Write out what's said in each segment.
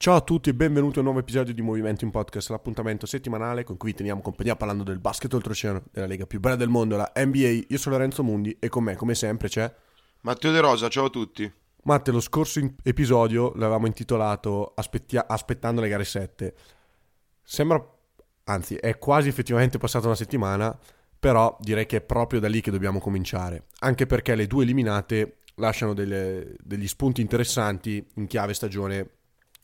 Ciao a tutti e benvenuti a un nuovo episodio di Movimento in Podcast, l'appuntamento settimanale con cui teniamo compagnia parlando del basket oltreoceano, della lega più bella del mondo, la NBA. Io sono Lorenzo Mundi e con me, come sempre, c'è Matteo De Rosa. Ciao a tutti. Matte. Lo scorso in- episodio l'avevamo intitolato Aspettia- Aspettando le gare 7. Sembra, anzi, è quasi effettivamente passata una settimana, però direi che è proprio da lì che dobbiamo cominciare, anche perché le due eliminate lasciano delle- degli spunti interessanti in chiave stagione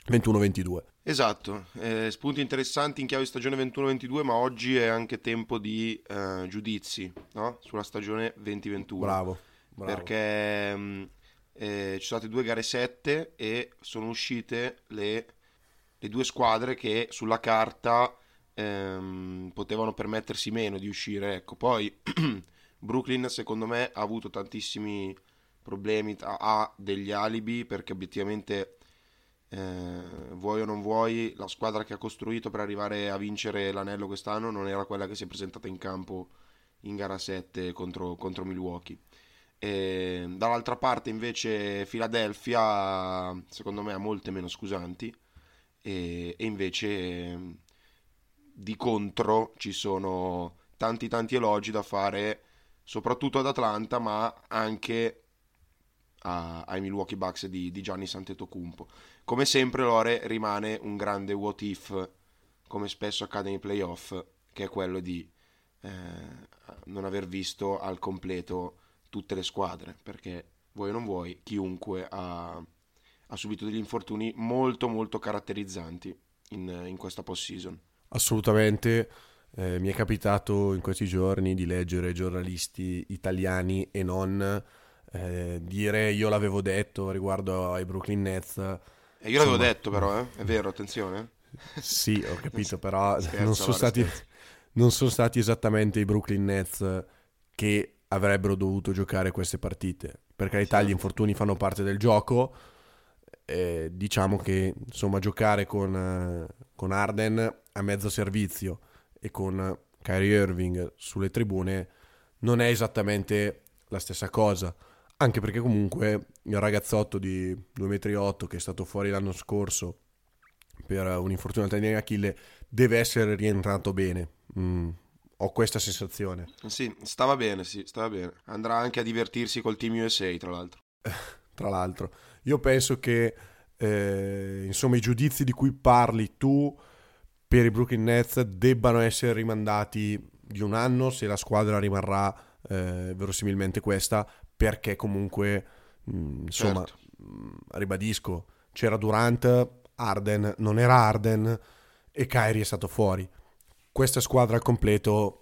21-22. Esatto, eh, spunti interessanti in chiave stagione 21-22, ma oggi è anche tempo di eh, giudizi no? sulla stagione 2021. Bravo, bravo. Perché mh, eh, ci sono state due gare 7 e sono uscite le, le due squadre che sulla carta ehm, potevano permettersi meno di uscire. Ecco, poi Brooklyn secondo me ha avuto tantissimi problemi, ha- ha degli alibi perché obiettivamente eh, vuoi o non vuoi, la squadra che ha costruito per arrivare a vincere l'anello quest'anno non era quella che si è presentata in campo in gara 7 contro, contro Milwaukee. E dall'altra parte invece Philadelphia secondo me ha molte meno scusanti e, e invece di contro ci sono tanti tanti elogi da fare soprattutto ad Atlanta ma anche a- ai Milwaukee Bucks di, di Gianni Santetocumpo. Come sempre Lore rimane un grande what if, come spesso accade nei playoff, che è quello di eh, non aver visto al completo tutte le squadre, perché vuoi o non vuoi, chiunque ha, ha subito degli infortuni molto molto caratterizzanti in, in questa post-season. Assolutamente. Eh, mi è capitato in questi giorni di leggere giornalisti italiani e non eh, dire io l'avevo detto riguardo ai Brooklyn Nets. E io l'avevo Insomma, detto però, eh? è vero, attenzione. Sì, ho capito, però Scherzo, non, sono stati, non sono stati esattamente i Brooklyn Nets che avrebbero dovuto giocare queste partite. Per carità, Sì. gli infortuni fanno parte del gioco. eh, diciamo che insomma giocare con, eh, con Arden a mezzo servizio e con Kyrie Irving sulle tribune non è esattamente la stessa cosa. Anche perché comunque il ragazzotto di 2,8 m che è stato fuori l'anno scorso per un infortunio al tendine d'Achille deve essere rientrato bene. Mm, ho questa sensazione. Sì, stava bene, sì, stava bene. Andrà anche a divertirsi col Team USA, tra l'altro. Tra l'altro, io penso che eh, insomma i giudizi di cui parli tu per i Brooklyn Nets debbano essere rimandati di un anno se la squadra rimarrà eh, verosimilmente questa, perché comunque mm, insomma Certo. mm, ribadisco, c'era Durant, Arden non era Arden e Kyrie è stato fuori. Questa squadra al completo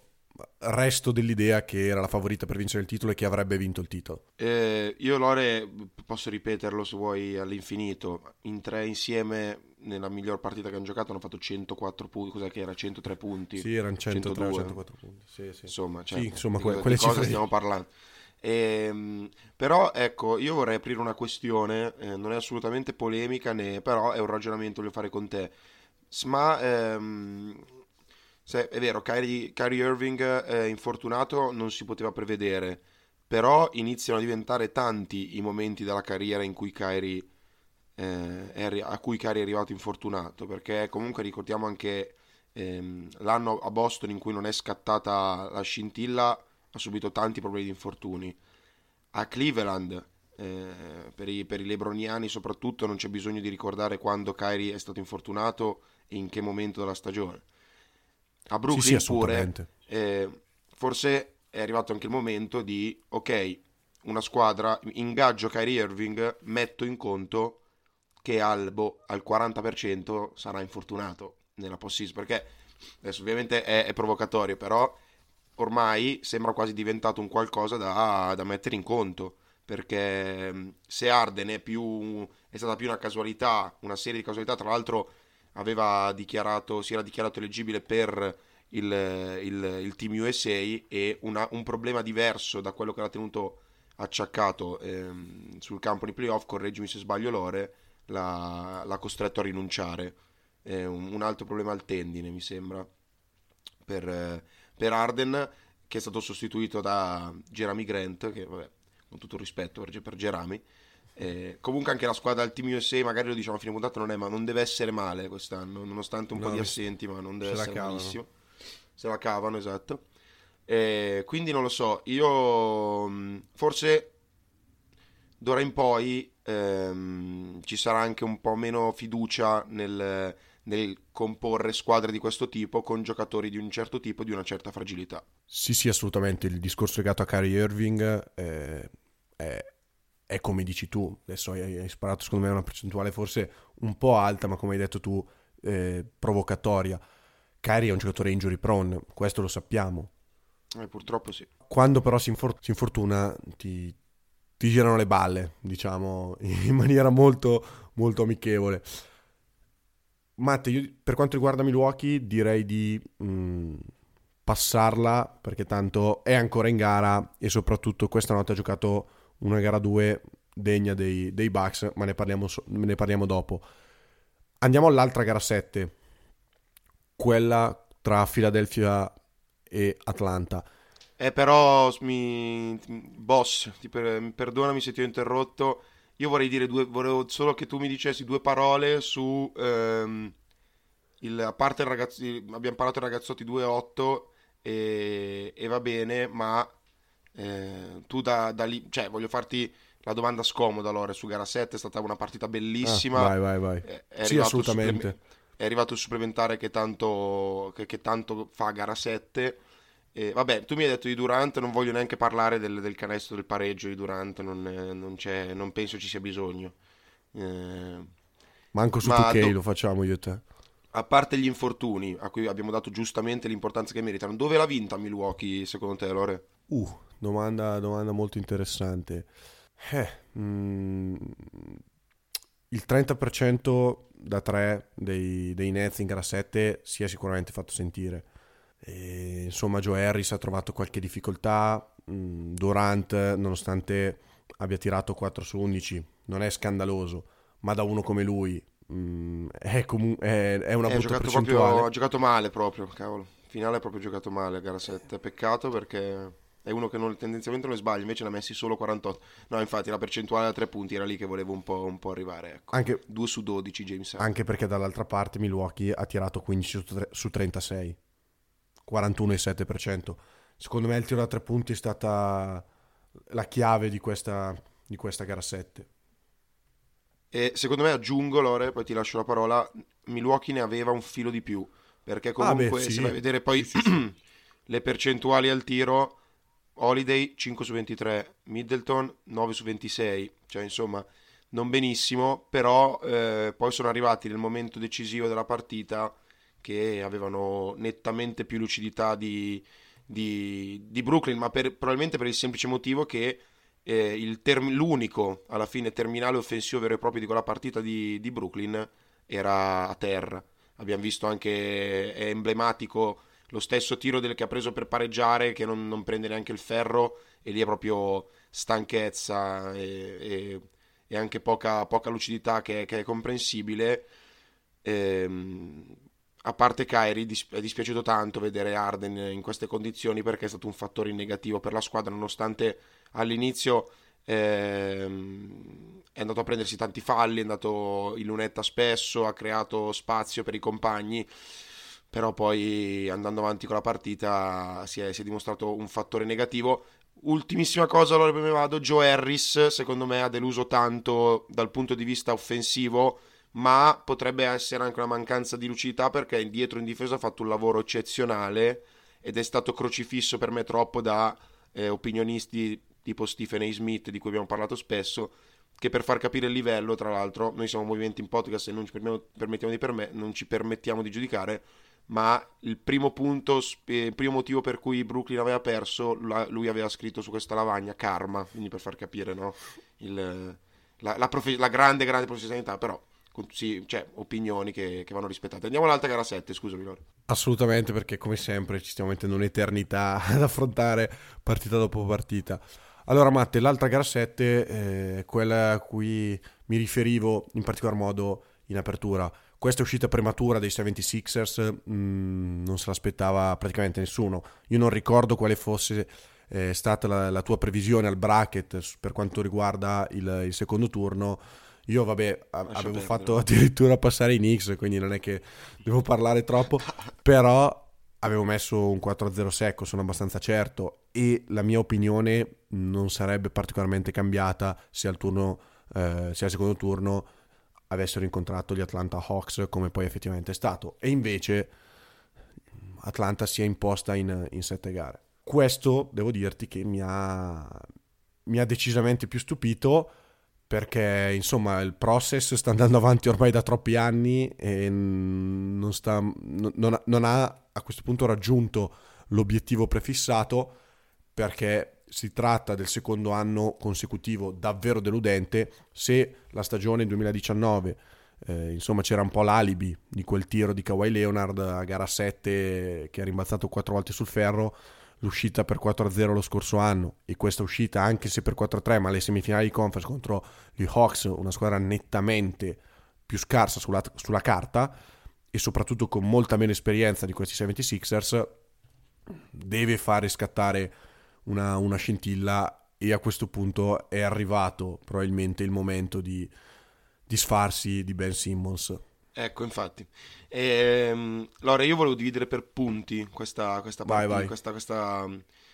resto dell'idea che era la favorita per vincere il titolo e che avrebbe vinto il titolo. Eh, io Lore posso ripeterlo se vuoi all'infinito. In tre insieme, nella miglior partita che hanno giocato, hanno fatto 104 punti. Cos'è che era? 103 punti. Sì, erano 103 102. 104 punti. Sì, sì. Insomma, cioè, Sì, insomma, di que- cosa- quelle di cosa cifre stiamo parlando. Ehm, però ecco, io vorrei aprire una questione, eh, non è assolutamente polemica, né, però è un ragionamento che voglio fare con te. Ma ehm, se- è vero, Kyrie, Kyrie Irving è infortunato, non si poteva prevedere, però iniziano a diventare tanti i momenti della carriera in cui Kyrie, eh, a cui Kyrie è arrivato infortunato, perché comunque ricordiamo anche ehm, l'anno a Boston in cui non è scattata la scintilla, ha subito tanti problemi di infortuni. A Cleveland, eh, per i, per i Lebroniani soprattutto, non c'è bisogno di ricordare quando Kyrie è stato infortunato e in che momento della stagione. A Sì, Brooklyn sì, pure, assolutamente. eh, forse è arrivato anche il momento di, ok, una squadra, ingaggio Kyrie Irving, metto in conto che al, boh, al 40% sarà infortunato nella post-season, perché adesso ovviamente è, è provocatorio, però ormai sembra quasi diventato un qualcosa da, da mettere in conto, perché mh, se Arden è, più, è stata più una casualità, una serie di casualità, tra l'altro aveva dichiarato, si era dichiarato eleggibile per il, il, il Team USA e una- un problema diverso da quello che era tenuto acciaccato ehm, sul campo di playoff, correggimi se sbaglio Lore, l'ha, l'ha costretto a rinunciare. Eh, un, un altro problema al tendine, mi sembra, per, per Arden, che è stato sostituito da Jeremy Grant, che vabbè, con tutto il rispetto per, per Jeremy, Eh, comunque anche la squadra del Team USA, magari lo diciamo a fine puntata, non è, ma non deve essere male quest'anno, nonostante un No, po' di assenti, ma non deve essere malissimo. Se la cavano, esatto. Eh, quindi non lo so, io mh, forse d'ora in poi ehm, ci sarà anche un po' meno fiducia nel, nel comporre squadre di questo tipo con giocatori di un certo tipo, di una certa fragilità. Sì, sì, assolutamente. Il discorso legato a Kyrie Irving eh, è, è come dici tu. Adesso hai, hai sparato, secondo me, una percentuale forse un po' alta, ma come hai detto tu, eh, provocatoria. Kyrie è un giocatore injury prone, questo lo sappiamo. Eh, purtroppo sì. Quando però si, infor- si infortuna, ti, ti girano le balle, diciamo, in maniera molto, molto amichevole. Matte, io per quanto riguarda Milwaukee direi di mh, passarla perché tanto è ancora in gara e soprattutto questa notte ha giocato una gara 2 degna dei, dei Bucks, ma ne parliamo, ne parliamo dopo. Andiamo all'altra gara 7, quella tra Philadelphia e Atlanta. Eh, però, mi... boss, ti per- perdonami se ti ho interrotto. Io vorrei dire due, volevo solo che tu mi dicessi due parole su, ehm, il, a parte il ragazzo, abbiamo parlato dei ragazzotti 2-8 e, e va bene, ma eh, tu da, da lì, cioè voglio farti la domanda scomoda, Lore, su gara 7 è stata una partita bellissima. Ah, vai, vai, vai. È, è Sì, assolutamente. suppleme- è arrivato il supplementare che tanto, che, che tanto fa gara 7. E, vabbè, tu mi hai detto di Durant, non voglio neanche parlare del, del canestro del pareggio di Durant, non, eh, non c'è, non penso ci sia bisogno. Eh, Manco su Ma 2K do- lo facciamo io e te. a parte gli infortuni, a cui abbiamo dato giustamente l'importanza che meritano, dove l'ha vinta Milwaukee secondo te, Lore? Uh, domanda, domanda molto interessante. Eh, mm, il 30% da 3 dei, dei Nets in gara 7 si è sicuramente fatto sentire. E, insomma, Joe Harris ha trovato qualche difficoltà. mm, Durant, nonostante abbia tirato 4 su 11, non è scandaloso, ma da uno come lui mm, è, comu- è, è una ha brutta percentuale. proprio, ha giocato male proprio, cavolo. Finale ha proprio giocato male a gara 7. Peccato perché è uno che non- tendenzialmente non sbaglia, invece ne ha messi solo 48. No, infatti la percentuale da tre punti era lì che volevo un po', un po' arrivare. Ecco. Anche, 2 su 12 James. Anche perché dall'altra parte Milwaukee ha tirato 15 su tre- su 36, 41,7%. Secondo me il tiro da tre punti è stata la chiave di questa, di questa gara 7. E secondo me aggiungo, Lore, poi ti lascio la parola, Milwaukee ne aveva un filo di più, perché comunque Ah, beh, sì. se vai a vedere poi le percentuali al tiro, Holiday 5 su 23, Middleton 9 su 26, cioè insomma non benissimo, però eh, poi sono arrivati nel momento decisivo della partita che avevano nettamente più lucidità di, di, di Brooklyn, ma per- probabilmente per il semplice motivo che eh, term- l'unico alla fine terminale offensivo vero e proprio di quella partita di, di Brooklyn era a terra. Abbiamo visto anche, è emblematico lo stesso tiro del che ha preso per pareggiare, che non, non prende neanche il ferro, e lì è proprio stanchezza e, e- e anche poca, poca lucidità che, che è comprensibile. Ehm, a parte dis- è dispiaciuto tanto vedere Arden in queste condizioni perché è stato un fattore negativo per la squadra, nonostante all'inizio ehm, è andato a prendersi tanti falli, è andato in lunetta spesso, ha creato spazio per i compagni, però poi andando avanti con la partita si è, si è dimostrato un fattore negativo. Ultimissima cosa, allora ne vado, Joe Harris secondo me ha deluso tanto dal punto di vista offensivo, ma potrebbe essere anche una mancanza di lucidità perché dietro in difesa ha fatto un lavoro eccezionale ed è stato crocifisso per me troppo da eh, opinionisti tipo Stephen A. Smith, di cui abbiamo parlato spesso, che per far capire il livello, tra l'altro, noi siamo movimenti in podcast e non ci permettiamo, di, perme- non ci permettiamo di giudicare, ma il primo punto, eh, il primo motivo per cui Brooklyn aveva perso, lui aveva scritto su questa lavagna karma, quindi per far capire no? Il- la, la profe- la grande, grande professionalità, però con- sì, cioè, opinioni che, che vanno rispettate. Andiamo all'altra gara 7, scusami Lore. Assolutamente, perché come sempre ci stiamo mettendo un'eternità ad affrontare partita dopo partita. Allora, Matte, l'altra gara 7 eh, quella a cui mi riferivo in particolar modo in apertura. Questa uscita prematura dei 76ers mm, non se l'aspettava praticamente nessuno. Io non ricordo quale fosse è stata la, la tua previsione al bracket per quanto riguarda il, il secondo turno. Io, vabbè, a- avevo perdere. fatto addirittura passare i Knicks, quindi non è che devo parlare troppo, però avevo messo un 4-0 secco, sono abbastanza certo, e la mia opinione non sarebbe particolarmente cambiata se al, turno, eh, se al secondo turno avessero incontrato gli Atlanta Hawks, come poi effettivamente è stato. E invece Atlanta si è imposta in, in sette gare. Questo devo dirti che mi ha, mi ha decisamente più stupito perché insomma il process sta andando avanti ormai da troppi anni e non, sta, non, non ha a questo punto raggiunto l'obiettivo prefissato perché si tratta del secondo anno consecutivo davvero deludente. Se la stagione 2019 eh, insomma c'era un po' l'alibi di quel tiro di Kawhi Leonard a gara 7 che ha rimbalzato quattro volte sul ferro l'uscita per 4-0 lo scorso anno e questa uscita anche se per 4-3 ma le semifinali di conference contro gli Hawks una squadra nettamente più scarsa sulla, sulla carta e soprattutto con molta meno esperienza di questi 76ers deve fare scattare una, una scintilla e a questo punto è arrivato probabilmente il momento di disfarsi di Ben Simmons. Ecco, infatti. Ehm, Lore, io volevo dividere per punti questa, questa, Vai, partita, vai. questa, questa,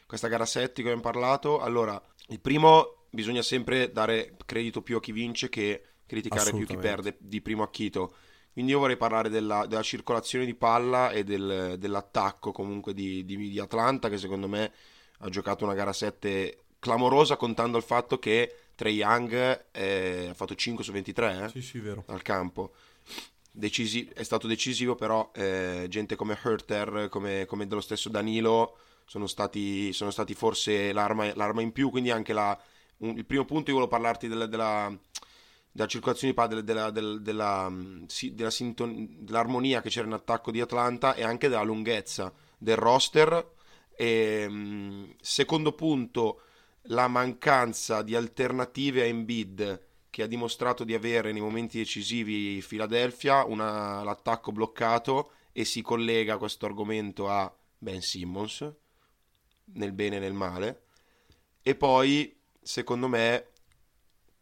questa gara 7 che abbiamo parlato. Allora, il primo bisogna sempre dare credito più a chi vince che criticare più chi perde di primo acchito. Quindi io vorrei parlare della, della circolazione di palla e del- dell'attacco comunque di, di, di Atlanta che secondo me ha giocato una gara 7 clamorosa contando il fatto che Trey Young eh, ha fatto 5 su 23 eh, Sì, sì, al campo. Decisi- è stato decisivo, però eh, gente come Herter, come, come dello stesso Danilo, sono stati, sono stati forse l'arma, l'arma in più. Quindi anche la, un- il primo punto io volevo parlarti della, della, della circolazione di palla, della, della, sinton- dell'armonia che c'era in attacco di Atlanta e anche della lunghezza del roster. E, mm, secondo punto, la mancanza di alternative a Embiid che ha dimostrato di avere nei momenti decisivi Philadelphia, una- l'attacco bloccato e si collega questo argomento a Ben Simmons, nel bene e nel male. E poi, secondo me,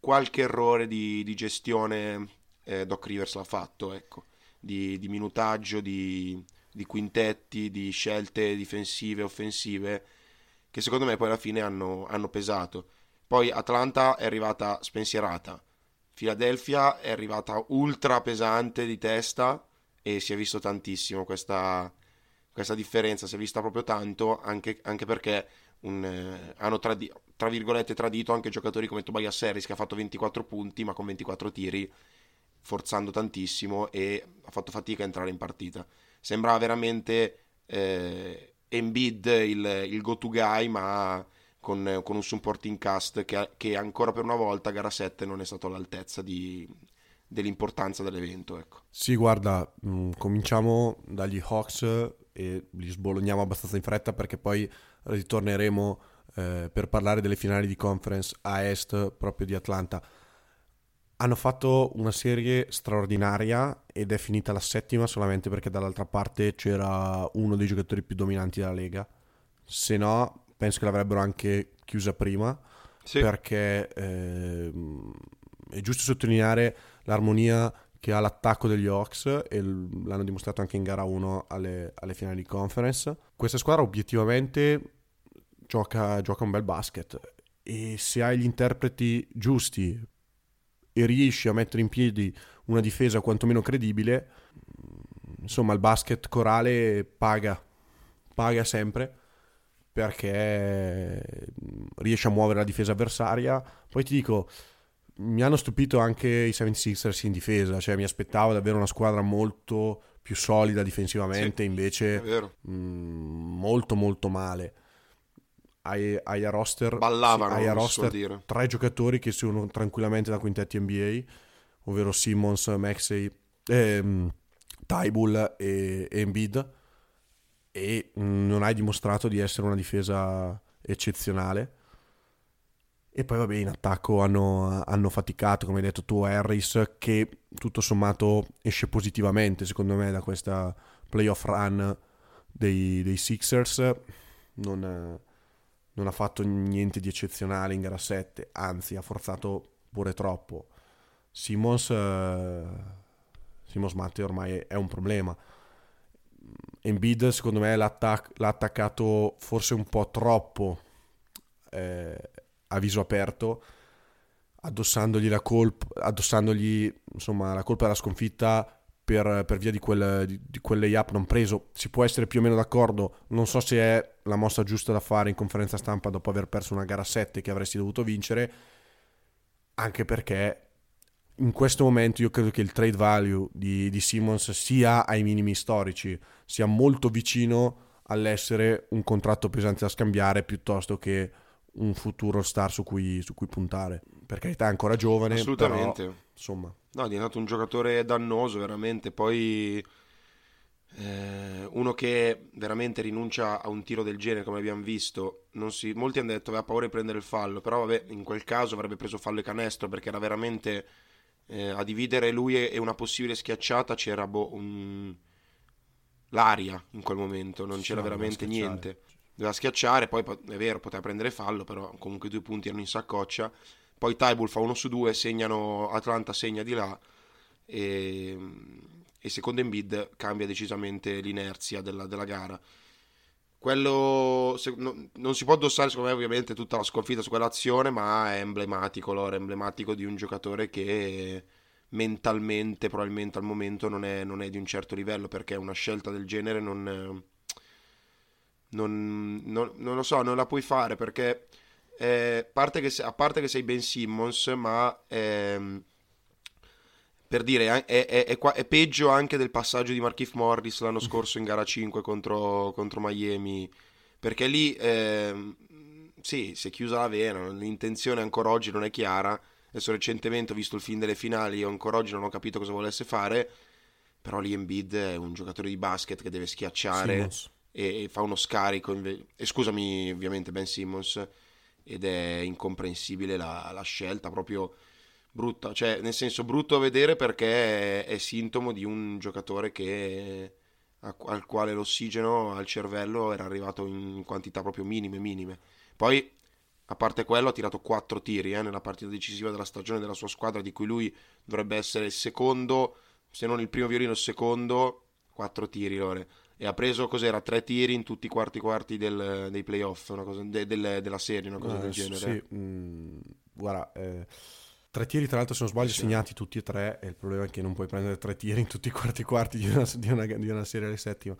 qualche errore di, di gestione eh, Doc Rivers l'ha fatto, ecco, di, di minutaggio, di, di quintetti, di scelte difensive, offensive, che secondo me poi alla fine hanno, hanno pesato. Poi Atlanta è arrivata spensierata, Philadelphia è arrivata ultra pesante di testa e si è visto tantissimo questa, questa differenza, si è vista proprio tanto anche, anche perché un, eh, hanno tradi- tra virgolette tradito anche giocatori come Tobias Harris che ha fatto 24 punti ma con 24 tiri forzando tantissimo e ha fatto fatica a entrare in partita. Sembrava veramente eh, Embiid il, il go-to guy ma con, con un supporting cast che, che ancora per una volta gara 7 non è stato all'altezza di- dell'importanza dell'evento. Ecco. Sì, guarda, mh, cominciamo dagli Hawks e li sbologniamo abbastanza in fretta perché poi ritorneremo eh, per parlare delle finali di conference a est proprio di Atlanta. Hanno fatto una serie straordinaria ed è finita la settima solamente perché dall'altra parte c'era uno dei giocatori più dominanti della Lega. Se no, penso che l'avrebbero anche chiusa prima Sì. perché ehm, è giusto sottolineare l'armonia che ha l'attacco degli Hawks e l'hanno dimostrato anche in gara 1 alle, alle finali di conference. Questa squadra obiettivamente gioca, gioca un bel basket e se hai gli interpreti giusti e riesci a mettere in piedi una difesa quantomeno credibile, insomma il basket corale paga, paga sempre perché riesce a muovere la difesa avversaria. Poi ti dico, mi hanno stupito anche i 76ers in difesa, cioè mi aspettavo davvero una squadra molto più solida difensivamente, È invece mh, molto molto male. Hai, hai a roster, Ballavano, sì, hai a roster dire. tre giocatori che sono tranquillamente da quintetti NBA, ovvero Simmons, Maxey, ehm, Tybull e, e Embiid e non hai dimostrato di essere una difesa eccezionale. E poi vabbè, in attacco hanno, hanno faticato, come hai detto tu, Harris, che tutto sommato esce positivamente, secondo me, da questa playoff run dei, dei Sixers. Non, non ha fatto niente di eccezionale in gara 7, anzi ha forzato pure troppo. Simmons, eh, Simmons Matte ormai è un problema. Embiid secondo me l'ha, attac- l'ha attaccato forse un po' troppo eh, a viso aperto, addossandogli la colpa, addossandogli insomma la colpa della sconfitta per, per via di quel, di, di quel layup non preso. Si può essere più o meno d'accordo, non so se è la mossa giusta da fare in conferenza stampa dopo aver perso una gara 7 che avresti dovuto vincere, anche perché in questo momento io credo che il trade value di, di Simmons sia ai minimi storici, sia molto vicino all'essere un contratto pesante da scambiare piuttosto che un futuro star su cui, su cui puntare. Per carità è ancora giovane, Assolutamente. però, insomma. No, è diventato un giocatore dannoso, veramente. Poi eh, uno che veramente rinuncia a un tiro del genere, come abbiamo visto, si, molti hanno detto aveva paura di prendere il fallo, però vabbè, in quel caso avrebbe preso fallo e canestro perché era veramente eh, a dividere lui e una possibile schiacciata c'era boh, un... l'aria in quel momento, non Sì, c'era veramente niente. Doveva schiacciare, poi è vero, poteva prendere fallo, però comunque i due punti erano in saccoccia. Poi Tybull fa uno su due, segnano, Atlanta segna di là e, e secondo Embiid cambia decisamente l'inerzia della, della gara. Quello se- no- non si può addossare secondo me ovviamente tutta la sconfitta su quell'azione, ma è emblematico, Lore, è emblematico di un giocatore che mentalmente probabilmente al momento non è, non è di un certo livello perché una scelta del genere non, non, non- lo so, non la puoi fare perché eh, parte che a parte che sei Ben Simmons, ma ehm, per dire, è, è- è è peggio anche del passaggio di Markif Morris l'anno scorso in gara 5 contro, contro Miami, perché lì ehm, sì, si è chiusa la vena, l'intenzione ancora oggi non è chiara. Adesso recentemente ho visto il film delle finali, io ancora oggi non ho capito cosa volesse fare, però lì Embiid è un giocatore di basket che deve schiacciare e, e fa uno scarico, inve- e scusami ovviamente Ben Simmons, ed è incomprensibile la, la scelta, proprio brutta, cioè nel senso brutto a vedere perché è, è sintomo di un giocatore che, a- al quale l'ossigeno al cervello era arrivato in quantità proprio minime, minime. Poi, a parte quello, ha tirato 4 tiri eh, nella partita decisiva della stagione della sua squadra, di cui lui dovrebbe essere il secondo, se non il primo violino, il secondo, 4 tiri, Lore. E ha preso, cos'era, 3 tiri in tutti i quarti quarti del- dei playoff, una cosa, de- del- della serie, una cosa Eh, del genere. Sì, mm, guarda, eh, tre tiri tra l'altro se non sbaglio segnati tutti e tre e il problema è che non puoi prendere tre tiri in tutti i quarti quarti di una, di una- di una serie alle settima.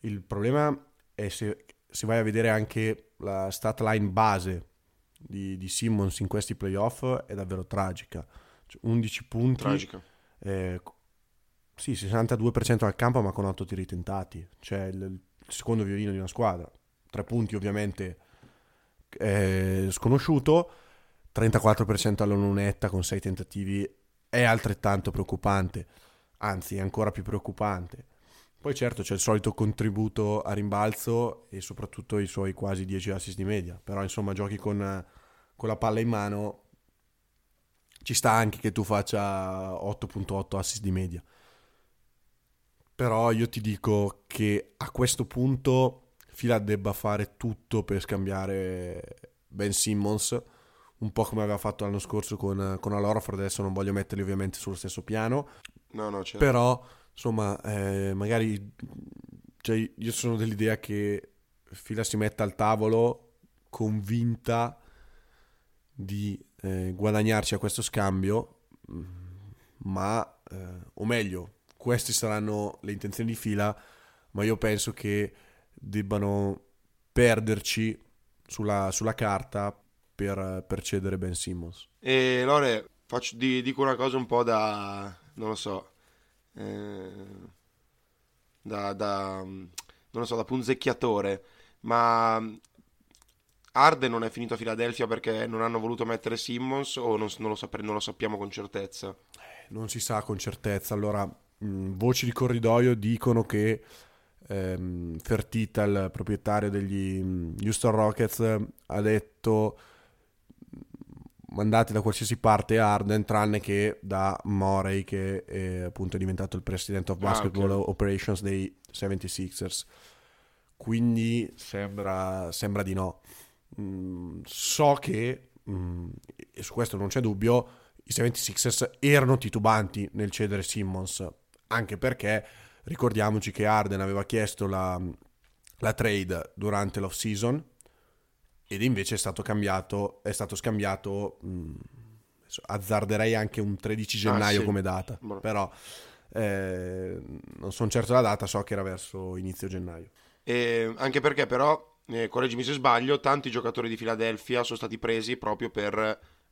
Il problema è se, se vai a vedere anche la stat line base di, di Simmons in questi playoff è davvero tragica. Cioè, 11 punti, Tragica. eh, sì, 62% al campo ma con 8 tiri tentati, cioè il, il secondo violino di una squadra. Tre punti ovviamente eh, sconosciuto, 34% alla lunetta con 6 tentativi è altrettanto preoccupante, anzi è ancora più preoccupante. Poi certo c'è il solito contributo a rimbalzo e soprattutto i suoi quasi 10 assist di media, però insomma giochi con, con la palla in mano, ci sta anche che tu faccia 8.8 assist di media. Però io ti dico che a questo punto Fila debba fare tutto per scambiare Ben Simmons, un po' come aveva fatto l'anno scorso con, con Al Horford, adesso non voglio metterli ovviamente sullo stesso piano, No, no, certo. però insomma eh, magari cioè, io sono dell'idea che Fila si metta al tavolo convinta di eh, guadagnarci a questo scambio, mm, ma eh, o meglio, queste saranno le intenzioni di Fila, ma io penso che debbano perderci sulla, sulla carta per, per cedere Ben Simmons. E Lore, faccio, di- dico una cosa un po' da, non lo so, eh, da, da, non lo so, da punzecchiatore, ma Arden non è finito a Filadelfia perché non hanno voluto mettere Simmons o non, non lo, sapre- non lo sappiamo con certezza? Non si sa con certezza. Allora, mh, voci di corridoio dicono che ehm, Fertita, il proprietario degli mh, Houston Rockets, ha detto mandate da qualsiasi parte Arden tranne che da Morey che è appunto è diventato il president of Ah, basketball ok. operations dei 76ers quindi sembra, sembra di no. Mm, so che, mm, e su questo non c'è dubbio, i 76ers erano titubanti nel cedere Simmons, anche perché ricordiamoci che Arden aveva chiesto la, la trade durante l'off season ed invece è stato cambiato, è stato scambiato, mh, azzarderei anche un 13 gennaio ah, sì. come data, Buono. però eh, non sono certo la data, so che era verso inizio gennaio. E anche perché però, eh, correggimi se sbaglio, tanti giocatori di Philadelphia sono stati presi proprio per,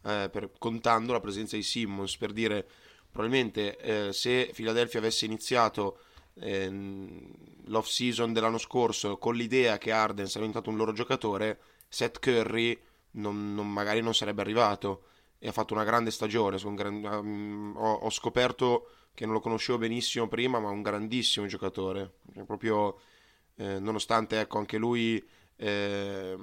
eh, per contando la presenza di Simmons, per dire probabilmente eh, se Philadelphia avesse iniziato ehm, l'off season dell'anno scorso con l'idea che Arden sarebbe diventato un loro giocatore, Seth Curry non, non, magari non sarebbe arrivato e ha fatto una grande stagione. Gran, ho, ho, scoperto che non lo conoscevo benissimo prima, ma un grandissimo giocatore. Proprio, eh, nonostante ecco, anche lui eh,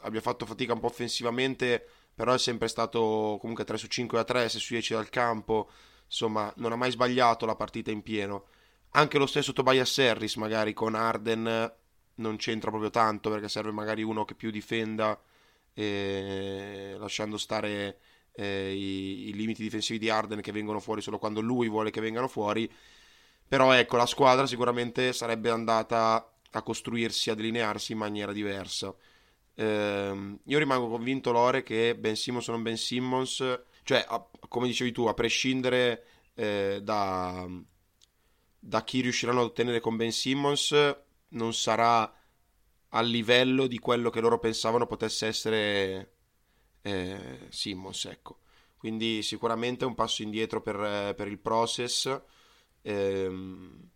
abbia fatto fatica un po' offensivamente, però è sempre stato comunque 3 su 5 a 3, 6 su 10 dal campo. Insomma, non ha mai sbagliato la partita in pieno. Anche lo stesso Tobias Harris, magari con Arden, non c'entra proprio tanto perché serve magari uno che più difenda, eh, lasciando stare eh, i, i, limiti difensivi di Arden che vengono fuori solo quando lui vuole che vengano fuori. Però ecco, la squadra sicuramente sarebbe andata a costruirsi, a delinearsi in maniera diversa. Eh, io rimango convinto, Lore, che Ben Simmons o non Ben Simmons, cioè, a, come dicevi tu, a prescindere eh, da, da chi riusciranno ad ottenere con Ben Simmons, non sarà a livello di quello che loro pensavano potesse essere eh, Simmons, ecco. Quindi sicuramente un passo indietro per, per il process. Ehm,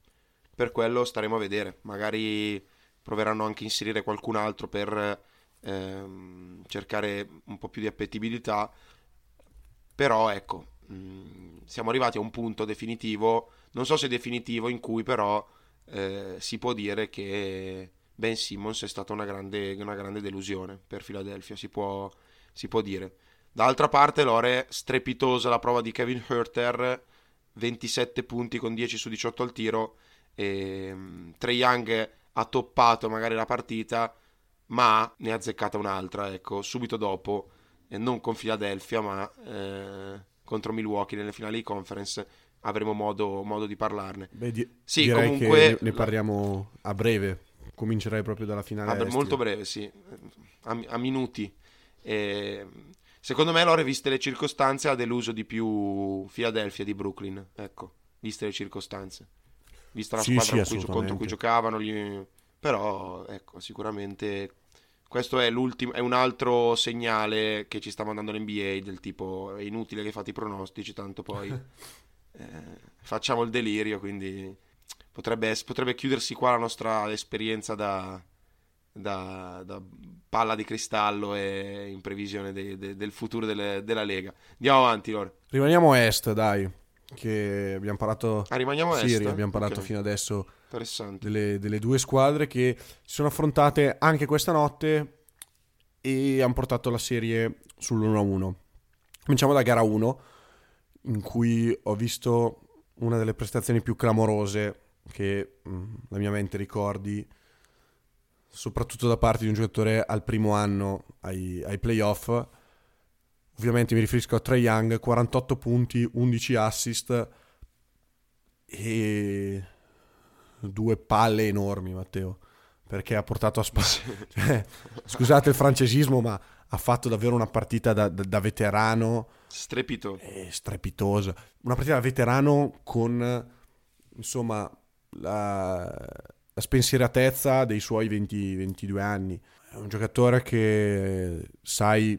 per quello staremo a vedere. Magari proveranno anche a inserire qualcun altro per ehm, cercare un po' più di appetibilità. Però ecco, mh, mm, siamo arrivati a un punto definitivo, non so se definitivo, in cui però eh, si può dire che Ben Simmons è stata una grande, una grande delusione per Philadelphia, si può, si può dire. D'altra parte, Lore, strepitosa la prova di Kevin Herter, 27 punti con 10 su 18 al tiro. E, um, Trey Young ha toppato magari la partita, ma ne ha azzeccata un'altra, ecco, subito dopo, e non con Philadelphia, ma eh, contro Milwaukee nelle finali di conference. Avremo modo, modo di parlarne. Beh, di- sì, comunque ne parliamo a breve. Comincerei proprio dalla finale. Ah, molto breve, sì, a, a minuti. E, secondo me Lore, viste le circostanze, ha deluso di più Philadelphia di Brooklyn. Ecco, viste le circostanze. Vista la sì, squadra sì, cui, contro cui giocavano. Gli... Però, ecco, sicuramente questo è, è, un altro segnale che ci sta mandando l'NBA del tipo è inutile che fate i pronostici, tanto poi eh, facciamo il delirio, quindi potrebbe, potrebbe, chiudersi qua la nostra esperienza da, da, da palla di cristallo e in previsione de, de, del futuro delle, della Lega. Andiamo avanti, Lore. Rimaniamo a est, dai. Che abbiamo parlato. Ah, rimaniamo a est. Sì, abbiamo parlato okay. fino adesso delle, delle, due squadre che si sono affrontate anche questa notte e hanno portato la serie sull'1-1. Cominciamo da gara 1, in cui ho visto una delle prestazioni più clamorose che mh, mm, la mia mente ricordi soprattutto da parte di un giocatore al primo anno ai, ai playoff. Ovviamente mi riferisco a Trey Young, 48 punti, 11 assist e due palle enormi, Matteo, perché ha portato a spazio. cioè, scusate il francesismo, ma ha fatto davvero una partita da, da, da veterano. Strepito. strepitosa. Una partita da veterano con, insomma, la la spensieratezza dei suoi 20, 22 anni. È un giocatore che, sai,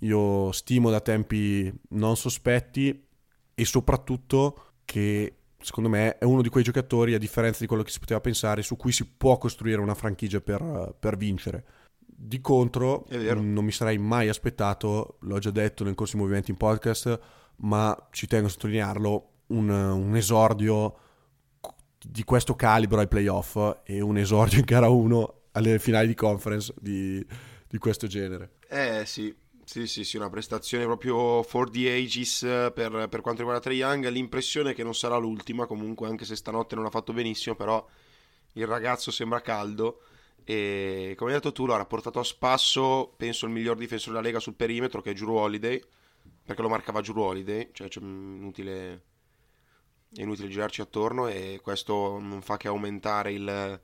io stimo da tempi non sospetti e soprattutto che secondo me è uno di quei giocatori, a differenza di quello che si poteva pensare, su cui si può costruire una franchigia per, per vincere. Di contro, non mi sarei mai aspettato, l'ho già detto nel corso di movimenti in podcast, ma ci tengo a sottolinearlo, un, un esordio di questo calibro ai playoff e un esordio in gara 1 alle finali di conference di, di questo genere. Eh sì, sì, sì, sì, una prestazione proprio for the ages per, per quanto riguarda Trae Young. L'impressione è che non sarà l'ultima, comunque, anche se stanotte non ha fatto benissimo, però il ragazzo sembra caldo. E come hai detto tu, l'ha portato a spasso, penso, il miglior difensore della Lega sul perimetro, che è Giuro Holiday, perché lo marcava Giuro Holiday, cioè c'è inutile, è inutile girarci attorno e questo non fa che aumentare il,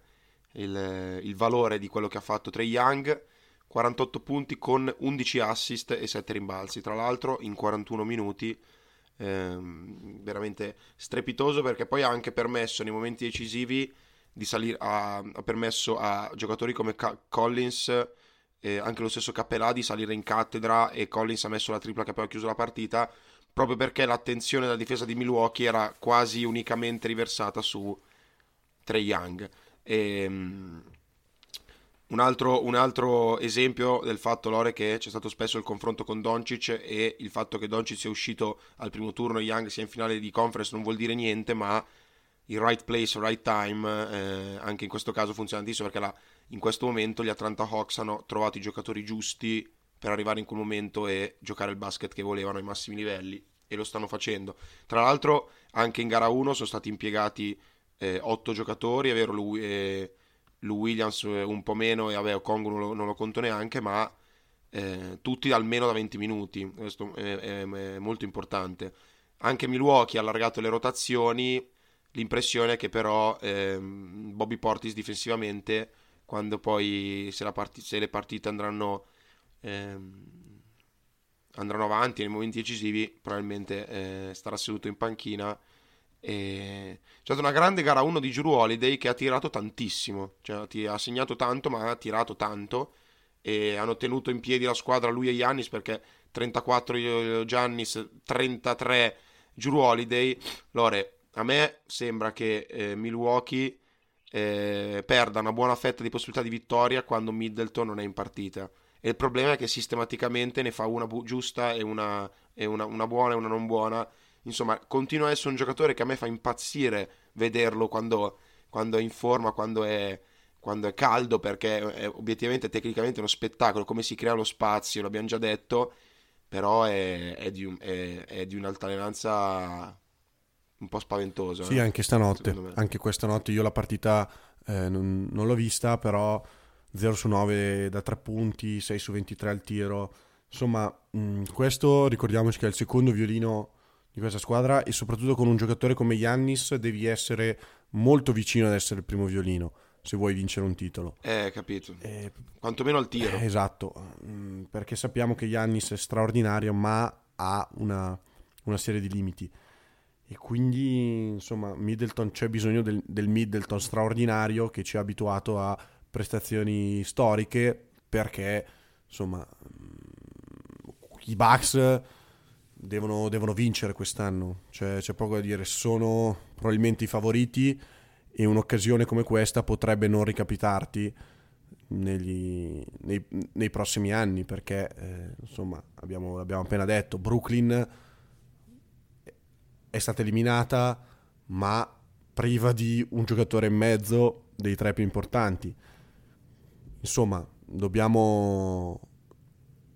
il, il valore di quello che ha fatto Trey Young. 48 punti con 11 assist e 7 rimbalzi, tra l'altro in 41 minuti. Ehm, veramente strepitoso perché poi ha anche permesso nei momenti decisivi di salire, ha, ha permesso a giocatori come Ca- Collins e anche lo stesso Capelà di salire in cattedra e Collins ha messo la tripla che poi ha chiuso la partita proprio perché l'attenzione della difesa di Milwaukee era quasi unicamente riversata su Trey Young. E, um, un altro, un altro, esempio del fatto, Lore, che c'è stato spesso il confronto con Doncic e il fatto che Doncic sia uscito al primo turno e Young sia in finale di conference non vuol dire niente, ma il right place, right time, eh, anche in questo caso funziona tantissimo perché la, in questo momento gli Atlanta Hawks hanno trovato i giocatori giusti per arrivare in quel momento e giocare il basket che volevano ai massimi livelli e lo stanno facendo. Tra l'altro anche in gara 1 sono stati impiegati eh, 8 giocatori, è vero lui, eh, Lou Williams un po' meno e vabbè Congo non lo, non lo conto neanche, ma eh, tutti almeno da 20 minuti, questo è, è, è molto importante. Anche Milwaukee ha allargato le rotazioni, L'impressione è che però ehm, Bobby Portis difensivamente, quando poi se, part- se le partite andranno, ehm, andranno, avanti nei momenti decisivi, probabilmente eh, starà seduto in panchina. E... C'è stata una grande gara 1 di Drew Holiday che ha tirato tantissimo, cioè ha segnato tanto ma ha tirato tanto e hanno tenuto in piedi la squadra lui e Giannis perché 34 Giannis, 33 Drew Holiday. Lore, a me sembra che eh, Milwaukee eh, perda una buona fetta di possibilità di vittoria quando Middleton non è in partita. E il problema è che sistematicamente ne fa una bu- giusta e, una, e una, una, buona e una non buona. Insomma, continua a essere un giocatore che a me fa impazzire vederlo quando, quando è in forma, quando è, quando è caldo, perché è obiettivamente tecnicamente uno spettacolo, come si crea lo spazio, l'abbiamo già detto, però è, è, di, un, è di un'altalenanza un po' spaventoso. Sì, eh? anche stanotte. Anche questa notte io la partita eh, non, non, l'ho vista, però 0 su 9 da 3 punti, 6 su 23 al tiro. Insomma, mh, mm, questo ricordiamoci che è il secondo violino di questa squadra e soprattutto con un giocatore come Yannis devi essere molto vicino ad essere il primo violino se vuoi vincere un titolo. Eh, capito. Eh, Quantomeno al tiro. Eh, esatto, mm, perché sappiamo che Yannis è straordinario, ma ha una, una serie di limiti e quindi insomma Middleton c'è bisogno del, del, Middleton straordinario che ci ha abituato a prestazioni storiche perché insomma i Bucks devono, devono vincere quest'anno. Cioè, c'è poco da dire. Sono probabilmente i favoriti e un'occasione come questa potrebbe non ricapitarti negli, nei, nei, prossimi anni perché eh, insomma abbiamo, abbiamo appena detto Brooklyn è stata eliminata, ma priva di un giocatore e mezzo dei tre più importanti. Insomma, dobbiamo...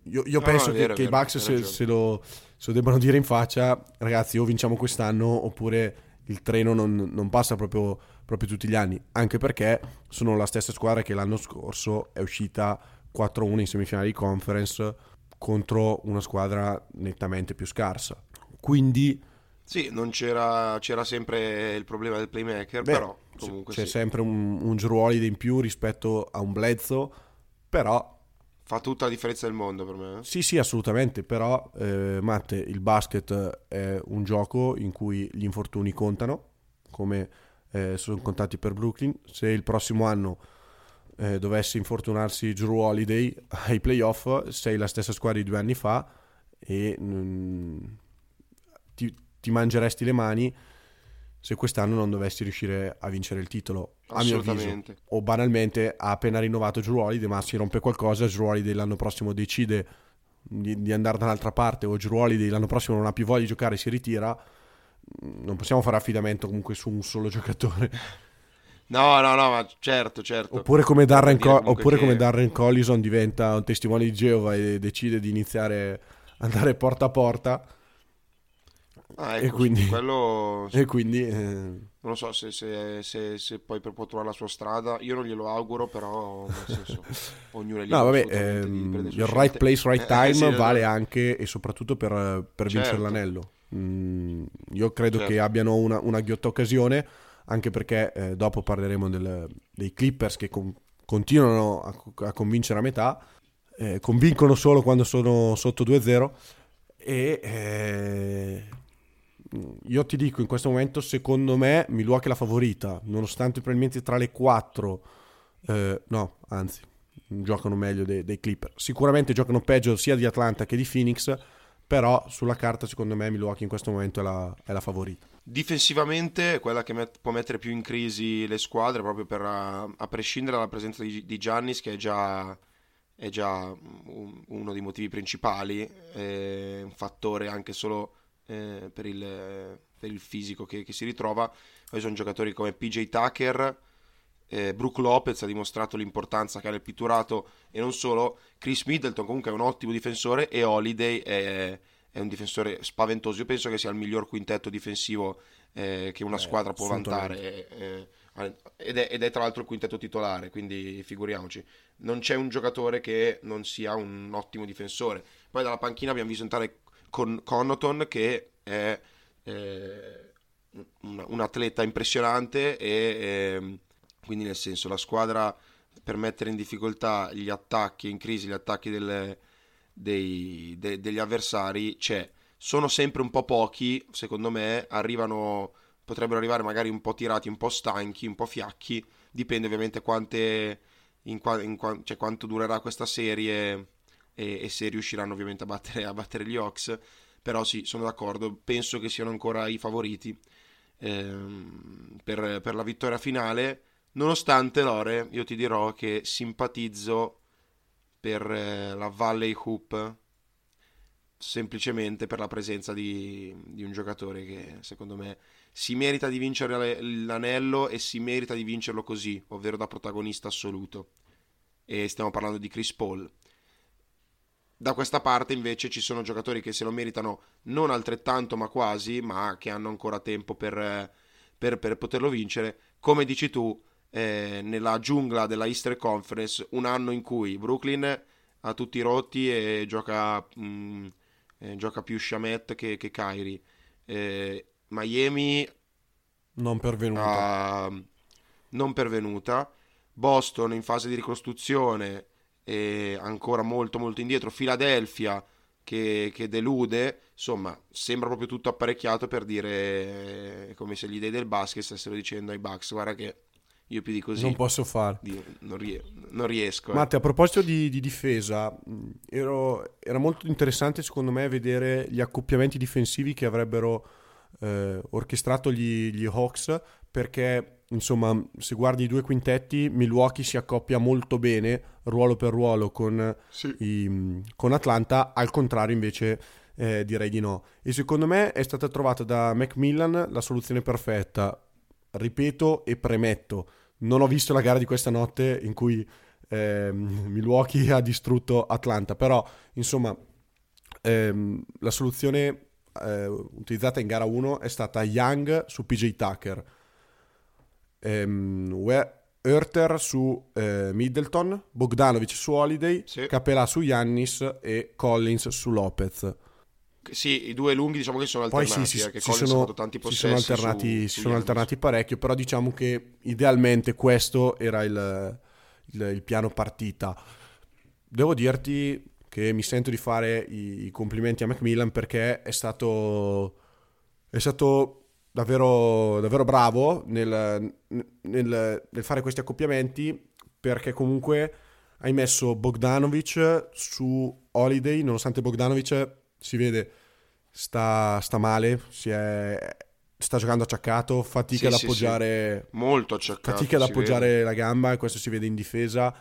Io, io no, penso no, vero, che, vero, i Bucks se, se, lo, se, lo, debbano dire in faccia, ragazzi, o vinciamo quest'anno oppure il treno non, non passa proprio, proprio, tutti gli anni, anche perché sono la stessa squadra che l'anno scorso è uscita 4-1 in semifinale di conference contro una squadra nettamente più scarsa. Quindi sì, non c'era, c'era sempre il problema del playmaker, Beh, però comunque c'è sì. sempre un, un Drew in più rispetto a un Bledsoe, però... Fa tutta la differenza del mondo per me. Eh? Sì, sì, assolutamente, però eh, Matte, il basket è un gioco in cui gli infortuni contano, come eh, sono contati per Brooklyn. Se il prossimo anno eh, dovesse infortunarsi Drew Holiday ai playoff, sei la stessa squadra di due anni fa e... Mm, ti, ti mangeresti le mani se quest'anno non dovessi riuscire a vincere il titolo, a mio avviso. O banalmente ha appena rinnovato Drew Holiday, ma si rompe qualcosa, Drew Holiday l'anno prossimo decide di, di andare dall'altra parte o Drew Holiday l'anno prossimo non ha più voglia di giocare e si ritira, non possiamo fare affidamento comunque su un solo giocatore. No, no, no, ma certo, certo. Oppure come Darren, Co- oppure che... come Darren Collison diventa un testimone di Geova e decide di iniziare ad andare porta a porta Ah, ecco, e quindi, quello... e quindi eh, non lo so se, se, se, se poi può trovare la sua strada. Io non glielo auguro, però senso, ognuno è libero no, vabbè, ehm, il right place, right Eh, time sì, vale esatto. anche e soprattutto per, per vincere Certo. l'anello. Mm, io credo Certo. che abbiano una, una ghiotta occasione, anche perché eh, dopo parleremo del- dei Clippers che con- continuano a, a convincere a metà, eh, convincono solo quando sono sotto 2-0 e eh, io ti dico in questo momento secondo me Milwaukee è la favorita nonostante probabilmente tra le quattro eh, no anzi giocano meglio dei, dei Clipper. Sicuramente giocano peggio sia di Atlanta che di Phoenix però sulla carta secondo me Milwaukee in questo momento è la, è la favorita. Difensivamente, quella che met- può mettere più in crisi le squadre, proprio per, a, prescindere dalla presenza di, di Giannis, che è già, è già un- uno dei motivi principali, un fattore anche solo eh, per, il, per il fisico che, che si ritrova. Poi sono giocatori come PJ Tucker, eh, Brook Lopez ha dimostrato l'importanza che ha nel pitturato e non solo. Chris Middleton comunque è un ottimo difensore e Holiday è, è un difensore spaventoso. Io penso che sia il miglior quintetto difensivo eh, che una Eh, squadra può vantare. eh, ed, è, ed è tra l'altro il quintetto titolare, quindi figuriamoci. Non c'è un giocatore che non sia un ottimo difensore. Poi dalla panchina abbiamo visto entrare con Connaughton che è eh, un, un atleta impressionante e ehm, quindi nel senso la squadra per mettere in difficoltà gli attacchi, in crisi gli attacchi delle- dei- de- degli avversari c'è. Sono sempre un po' pochi, secondo me, arrivano, potrebbero arrivare magari un po' tirati, un po' stanchi, un po' fiacchi, dipende ovviamente quante, in in cioè quanto durerà questa serie e, e se riusciranno ovviamente a battere, a battere gli Hawks, però sì, sono d'accordo, penso che siano ancora i favoriti ehm, per, per la vittoria finale. Nonostante Lore, io ti dirò che simpatizzo per eh, la Valley Hoop semplicemente per la presenza di, di un giocatore che secondo me si merita di vincere l'anello e si merita di vincerlo così, ovvero da protagonista assoluto. E stiamo parlando di Chris Paul. Da questa parte invece ci sono giocatori che se lo meritano non altrettanto ma quasi, ma che hanno ancora tempo per, per- per poterlo vincere. Come dici tu, eh, nella giungla della Easter Conference, un anno in cui Brooklyn ha tutti rotti e gioca, mm, eh, gioca più Shamet che, che Kyrie. Eh, Miami non pervenuta ah, non pervenuta. Boston in fase di ricostruzione e ancora molto molto indietro. Philadelphia che, che delude. Insomma, sembra proprio tutto apparecchiato per dire eh, come se gli dei del basket stessero dicendo ai Bucks guarda che io più di così non posso fare di- non, rie- non riesco. eh." Matte, a proposito di, di difesa, mh, ero- era molto interessante secondo me vedere gli accoppiamenti difensivi che avrebbero eh, orchestrato gli, gli Hawks, perché insomma, se guardi i due quintetti, Milwaukee si accoppia molto bene ruolo per ruolo con, Sì. i- con Atlanta, al contrario invece eh, direi di no. E secondo me è stata trovata da Macmillan la soluzione perfetta. Ripeto e premetto, non ho visto la gara di questa notte in cui ehm, Milwaukee ha distrutto Atlanta, però insomma ehm, la soluzione eh, utilizzata in gara 1 è stata Young su PJ Tucker, ehm, We- Hurter su eh, Middleton, Bogdanovic su Holiday, Sì. Capelà su Yannis e Collins su Lopez. Sì, i due lunghi diciamo che sono Poi alternati, sì, si, eh, che si sono, tanti si sono alternati, su- si sono alternati parecchio, però diciamo che idealmente questo era il, il- il piano partita. Devo dirti che mi sento di fare i, i complimenti a Macmillan perché è stato, è stato davvero, davvero bravo nel, nel- nel fare questi accoppiamenti perché comunque hai messo Bogdanovic su Holiday, nonostante Bogdanovic si vede sta, sta male, si è- sta giocando acciaccato, fatica Sì, ad sì, appoggiare, Molto acciaccato. fatica ad si vede. appoggiare la gamba e questo si vede in difesa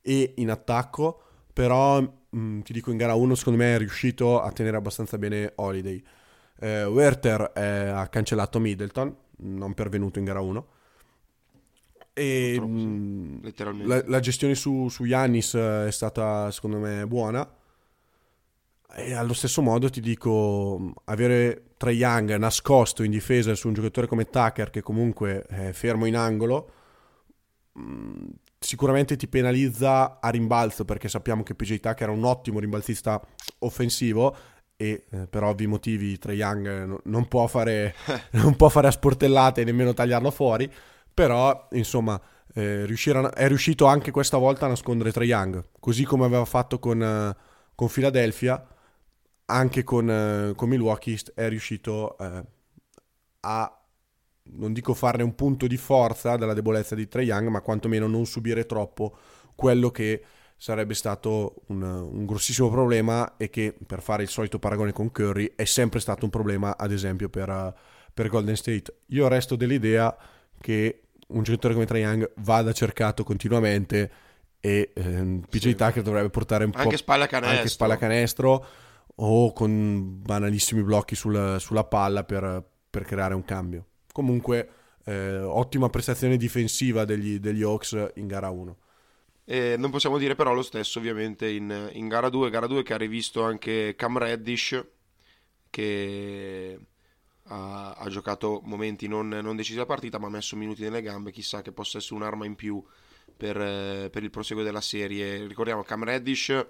e in attacco, però mh, ti dico in gara 1 secondo me è riuscito a tenere abbastanza bene Holiday. Eh, Werther eh, ha cancellato Middleton, non pervenuto in gara 1. E Purtroppo sì, mh, letteralmente. la, la gestione su, su Giannis eh, è stata secondo me buona. E allo stesso modo ti dico, avere Trae Young nascosto in difesa su un giocatore come Tucker che comunque è fermo in angolo, mm, sicuramente ti penalizza a rimbalzo perché sappiamo che PJ Tucker è un ottimo rimbalzista offensivo e eh, per ovvi motivi Trae Young non può, fare, non può fare a sportellate e nemmeno tagliarlo fuori, però insomma eh, a, è riuscito anche questa volta a nascondere Trae Young, così come aveva fatto con, uh, con Philadelphia, anche con, con, Milwaukee è riuscito uh, a, non dico farne un punto di forza dalla debolezza di Trae Young, ma quantomeno non subire troppo quello che sarebbe stato un, un, grossissimo problema e che per fare il solito paragone con Curry è sempre stato un problema ad esempio per, per Golden State. Io resto dell'idea che un giocatore come Trae Young vada cercato continuamente e ehm, PJ sì. Tucker dovrebbe portare un anche po' spalla canestro. anche spalla canestro o con banalissimi blocchi sul, sulla palla per, per, creare un cambio. Comunque eh, ottima prestazione difensiva degli, degli Hawks in gara 1. E non possiamo dire però lo stesso ovviamente in, in gara 2, gara 2 che ha rivisto anche Cam Reddish che ha, ha giocato momenti non, non, decisi della partita ma ha messo minuti nelle gambe, chissà che possa essere un'arma in più per, eh, per il proseguo della serie. Ricordiamo Cam Reddish,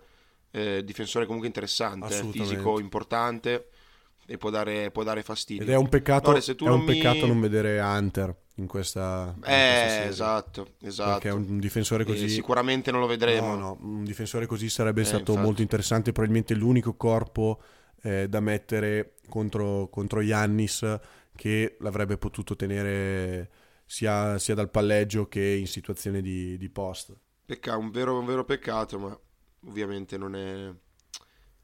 eh, difensore comunque interessante, fisico importante e può dare, può dare fastidio. Ed è un peccato, Lore, è un mi... peccato non vedere Hunter in questa, in eh, esatto, esatto. Perché un difensore così... E sicuramente non lo vedremo. No, no, un difensore così sarebbe eh, stato infatti. molto interessante, probabilmente l'unico corpo eh, da mettere contro, contro Yannis che l'avrebbe potuto tenere sia, sia, dal palleggio che in situazione di, di post. Peccato, un vero, un vero peccato, ma ovviamente non è,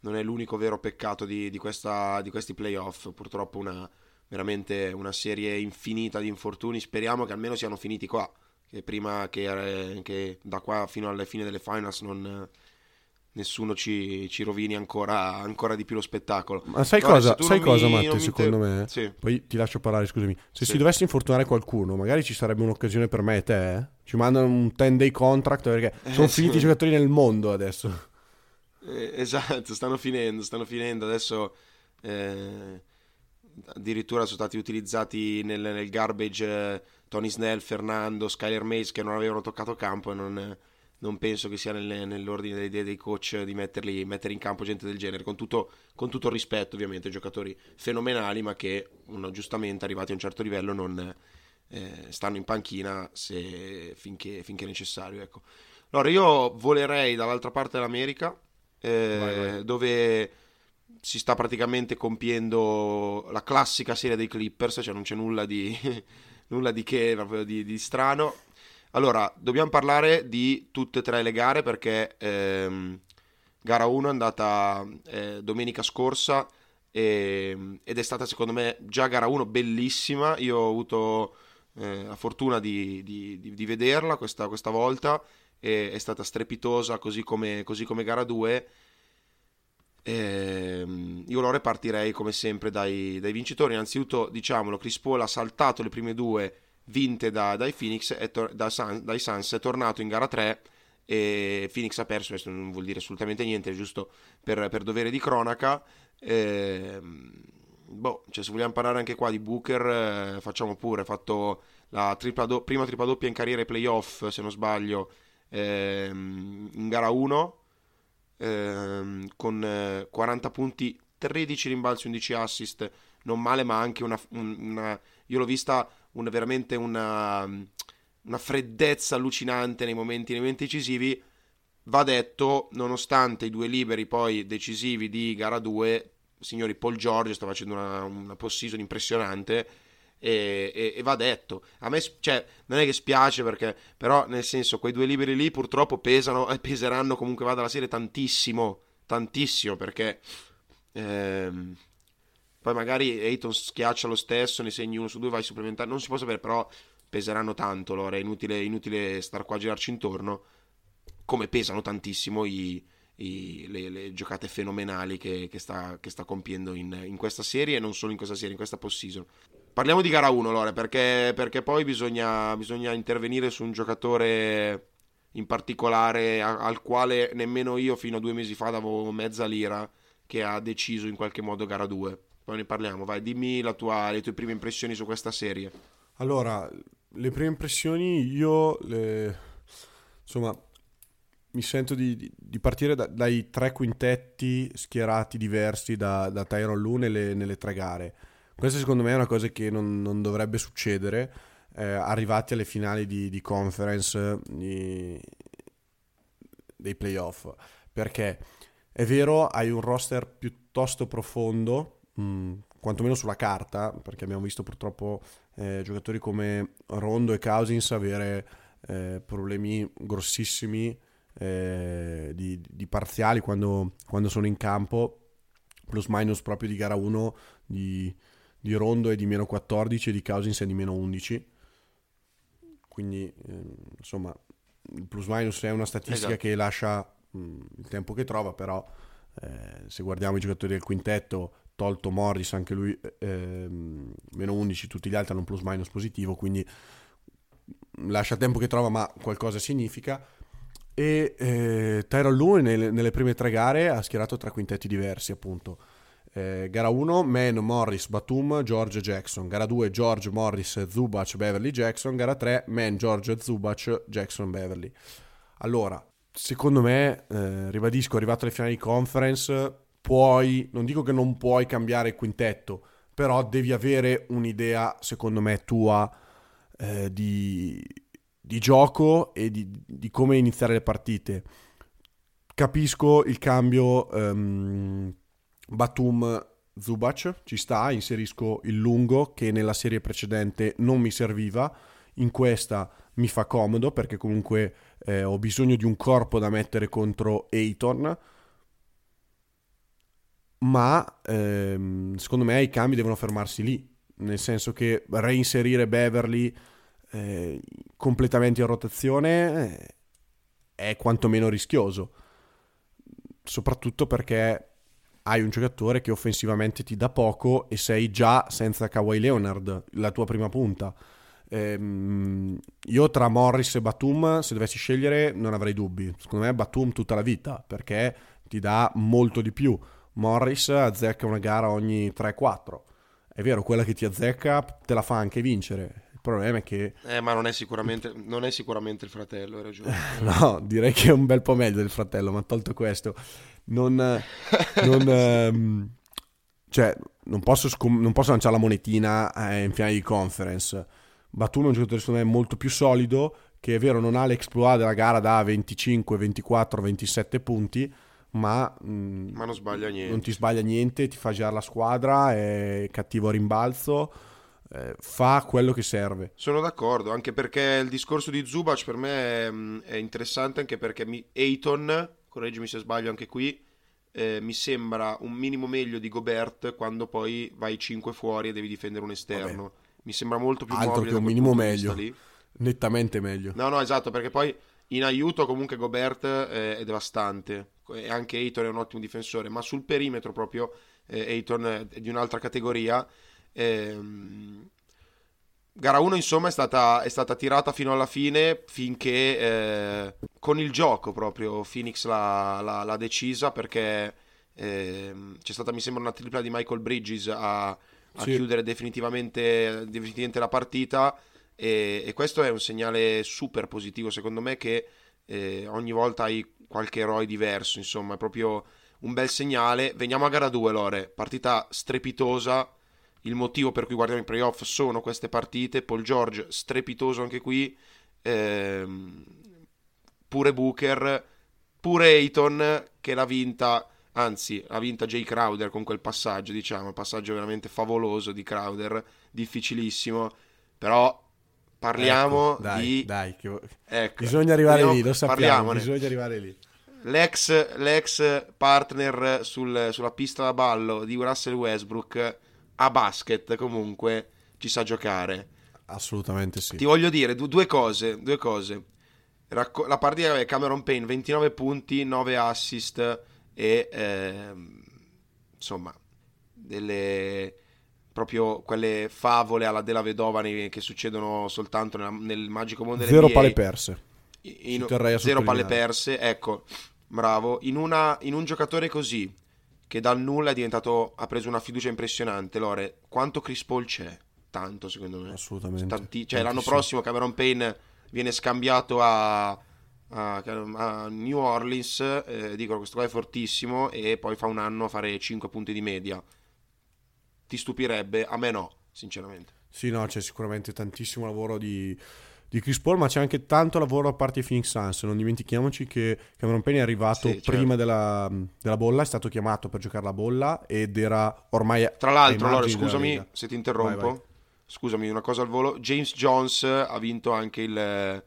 non è l'unico vero peccato di, di, questa, di questi playoff. Purtroppo una, veramente una serie infinita di infortuni. Speriamo che almeno siano finiti qua. Che prima che, che da qua fino alle fine delle finals non, nessuno ci, ci rovini ancora, ancora, di più lo spettacolo. Ma sai Guarda, cosa, sai cosa mi, Matte, secondo inter... me? Sì. Poi ti lascio parlare, scusami. Se sì. si dovesse infortunare qualcuno, magari ci sarebbe un'occasione per me e te, eh? Ci mandano un 10-day contract perché eh, sono finiti i giocatori nel mondo adesso. Eh, esatto, stanno finendo, stanno finendo. Adesso eh, addirittura sono stati utilizzati nel, nel garbage eh, Tony Snell, Fernando, Skyler Mays che non avevano toccato campo e non non penso che sia nelle, nell'ordine dei, dei, dei coach di metterli, mettere in campo gente del genere, con tutto, con tutto il rispetto ovviamente, giocatori fenomenali ma che uno, giustamente arrivati a un certo livello non eh, stanno in panchina se, finché, finché, necessario. Ecco. Allora io volerei dall'altra parte dell'America eh, vai, vai. dove si sta praticamente compiendo la classica serie dei Clippers, cioè non c'è nulla di, nulla di che, proprio di, di strano allora, dobbiamo parlare di tutte e tre le gare perché ehm, gara 1 è andata eh, domenica scorsa e, ed è stata secondo me già gara 1 bellissima. Io ho avuto eh, la fortuna di, di, di, di vederla questa, questa, volta e è stata strepitosa così come, così come gara 2. Ehm, io lo repartirei come sempre dai, dai vincitori. Innanzitutto, diciamolo, Chris Paul ha saltato le prime due vinte da, dai Phoenix, tor- da Sun, dai Suns, è tornato in gara 3 e Phoenix ha perso, questo non vuol dire assolutamente niente, è giusto per, per dovere di cronaca. Eh, boh, cioè, se vogliamo parlare anche qua di Booker, eh, facciamo pure, ha fatto la tripla do- prima tripla doppia in carriera ai playoff, se non sbaglio, ehm, in gara 1, ehm, con 40 eh, punti, 13 rimbalzi, 11 assist, non male, ma anche una, una io l'ho vista una, veramente una, una, freddezza allucinante nei momenti, nei momenti decisivi. Va detto, nonostante i due liberi poi decisivi di gara 2, signori Paul George sta facendo una, una post-season impressionante. E, e, e, va detto a me cioè, non è che spiace perché però nel senso quei due liberi lì purtroppo pesano e peseranno comunque vada la serie tantissimo tantissimo perché ehm, poi magari Ayton schiaccia lo stesso, ne segni uno su due, vai supplementare. Non si può sapere, però peseranno tanto. Allora è inutile, inutile star qua a girarci intorno. Come pesano tantissimo i, i, le, le, giocate fenomenali che, che, sta, che sta, compiendo in, in, questa serie e non solo in questa serie, in questa post-season. Parliamo di gara 1, allora, perché, perché poi bisogna, bisogna, intervenire su un giocatore in particolare a, al quale nemmeno io fino a due mesi fa davo mezza lira che ha deciso in qualche modo gara 2. Poi ne parliamo, vai, dimmi tua, le tue prime impressioni su questa serie. Allora, le prime impressioni io, le... insomma, mi sento di, di partire da, dai tre quintetti schierati diversi da, da Tyron Lu nelle, nelle, tre gare. Questa secondo me è una cosa che non, non dovrebbe succedere eh, arrivati alle finali di, di conference di, dei playoff. Perché è vero, hai un roster piuttosto profondo, mh, mm, quantomeno sulla carta, perché abbiamo visto purtroppo eh, giocatori come Rondo e Cousins avere eh, problemi grossissimi eh, di, di, parziali quando, quando, sono in campo, plus minus proprio di gara 1 di, di Rondo è di meno 14 e di Cousins è di meno 11. Quindi, ehm, insomma, il plus minus è una statistica esatto. che lascia Mm, il tempo che trova, però eh, se guardiamo i giocatori del quintetto, tolto Morris, anche lui eh, meno 11, tutti gli altri hanno un plus minus positivo, quindi lascia tempo che trova, ma qualcosa significa. E eh, Tyrone Lue nelle, nelle, prime tre gare ha schierato tre quintetti diversi, appunto. Eh, gara 1, Man, Morris, Batum, George, Jackson. Gara 2, George, Morris, Zubac, Beverly, Jackson. Gara 3, Man, George, Zubac, Jackson, Beverly. Allora, secondo me, eh, ribadisco, arrivato alle finali di conference, puoi, non dico che non puoi cambiare il quintetto, però devi avere un'idea, secondo me, tua eh, di, di, gioco e di, di, come iniziare le partite. Capisco il cambio um, Batum Zubac, ci sta, inserisco il lungo che nella serie precedente non mi serviva, in questa mi fa comodo perché comunque eh, ho bisogno di un corpo da mettere contro Ayton ma ehm, secondo me i cambi devono fermarsi lì nel senso che reinserire Beverly eh, completamente in rotazione eh, è quantomeno rischioso. Soprattutto perché hai un giocatore che offensivamente ti dà poco e sei già senza Kawhi Leonard la tua prima punta Ehm, io tra Morris e Batum, se dovessi scegliere, non avrei dubbi. Secondo me Batum tutta la vita, perché ti dà molto di più. Morris azzecca una gara ogni 3-4. È vero, quella che ti azzecca te la fa anche vincere. Il problema è che... Eh, ma non è sicuramente, non è sicuramente il fratello, hai ragione. no, direi che è un bel po' meglio del fratello, ma tolto questo, non... non ehm, cioè, non posso, scom- non posso lanciare la monetina eh, in finale di conference Batum è un giocatore secondo me molto più solido, che è vero non ha l'exploit della gara da 25, 24, 27 punti, ma, mh, mm, ma non sbaglia niente. Non ti sbaglia niente, ti fa girare la squadra, è cattivo a rimbalzo, eh, fa quello che serve. Sono d'accordo, anche perché il discorso di Zubac per me è, mm, è interessante, anche perché mi, Ayton, correggimi se sbaglio anche qui, eh, mi sembra un minimo meglio di Gobert quando poi vai 5 fuori e devi difendere un esterno. Vabbè mi sembra molto più Altro che un minimo meglio. Nettamente meglio. No, no, esatto, perché poi in aiuto comunque Gobert eh, è devastante. E anche Ayton è un ottimo difensore, ma sul perimetro proprio eh, Ayton è di un'altra categoria. Ehm, gara 1 insomma è stata, è stata, tirata fino alla fine finché eh, con il gioco proprio Phoenix l'ha, l'ha, l'ha decisa perché eh, c'è stata mi sembra una tripla di Michael Bridges a a sì. chiudere definitivamente, definitivamente, la partita e, e, questo è un segnale super positivo secondo me che eh, ogni volta hai qualche eroe diverso, insomma è proprio un bel segnale. Veniamo a gara 2 Lore, partita strepitosa, il motivo per cui guardiamo i playoff sono queste partite, Paul George strepitoso anche qui, ehm, pure Booker, pure Ayton che l'ha vinta anzi ha vinta Jay Crowder con quel passaggio, diciamo, passaggio veramente favoloso di Crowder, difficilissimo, però parliamo ecco, dai, di... Dai, che... ecco, bisogna arrivare lì, lo sappiamo, bisogna arrivare lì. L'ex, l'ex partner sul, sulla pista da ballo di Russell Westbrook a basket comunque ci sa giocare. Assolutamente sì. Ti voglio dire due cose, due cose. la partita è Cameron Payne 29 punti, 9 assist, e ehm, insomma delle proprio quelle favole alla della vedova che succedono soltanto nella, nel magico mondo delle zero palle perse in, zero palle perse ecco bravo in, una, in un giocatore così che dal nulla è diventato, ha preso una fiducia impressionante. Lore, quanto Chris Paul c'è? Tanto secondo me. Assolutamente. Tanti- cioè l'anno prossimo Cameron Payne viene scambiato a, a- a New Orleans, eh, dicono questo qua è fortissimo e poi fa un anno a fare 5 punti di media. Ti stupirebbe? A me no, sinceramente. Sì, no, c'è sicuramente tantissimo lavoro di, di Chris Paul, ma c'è anche tanto lavoro a parte i Phoenix Suns. Non dimentichiamoci che Cameron Payne è arrivato Sì, certo. prima della, della bolla, è stato chiamato per giocare la bolla ed era ormai Tra l'altro, della scusami se ti interrompo. Vai, vai. Scusami, una cosa al volo. James Jones ha vinto anche il,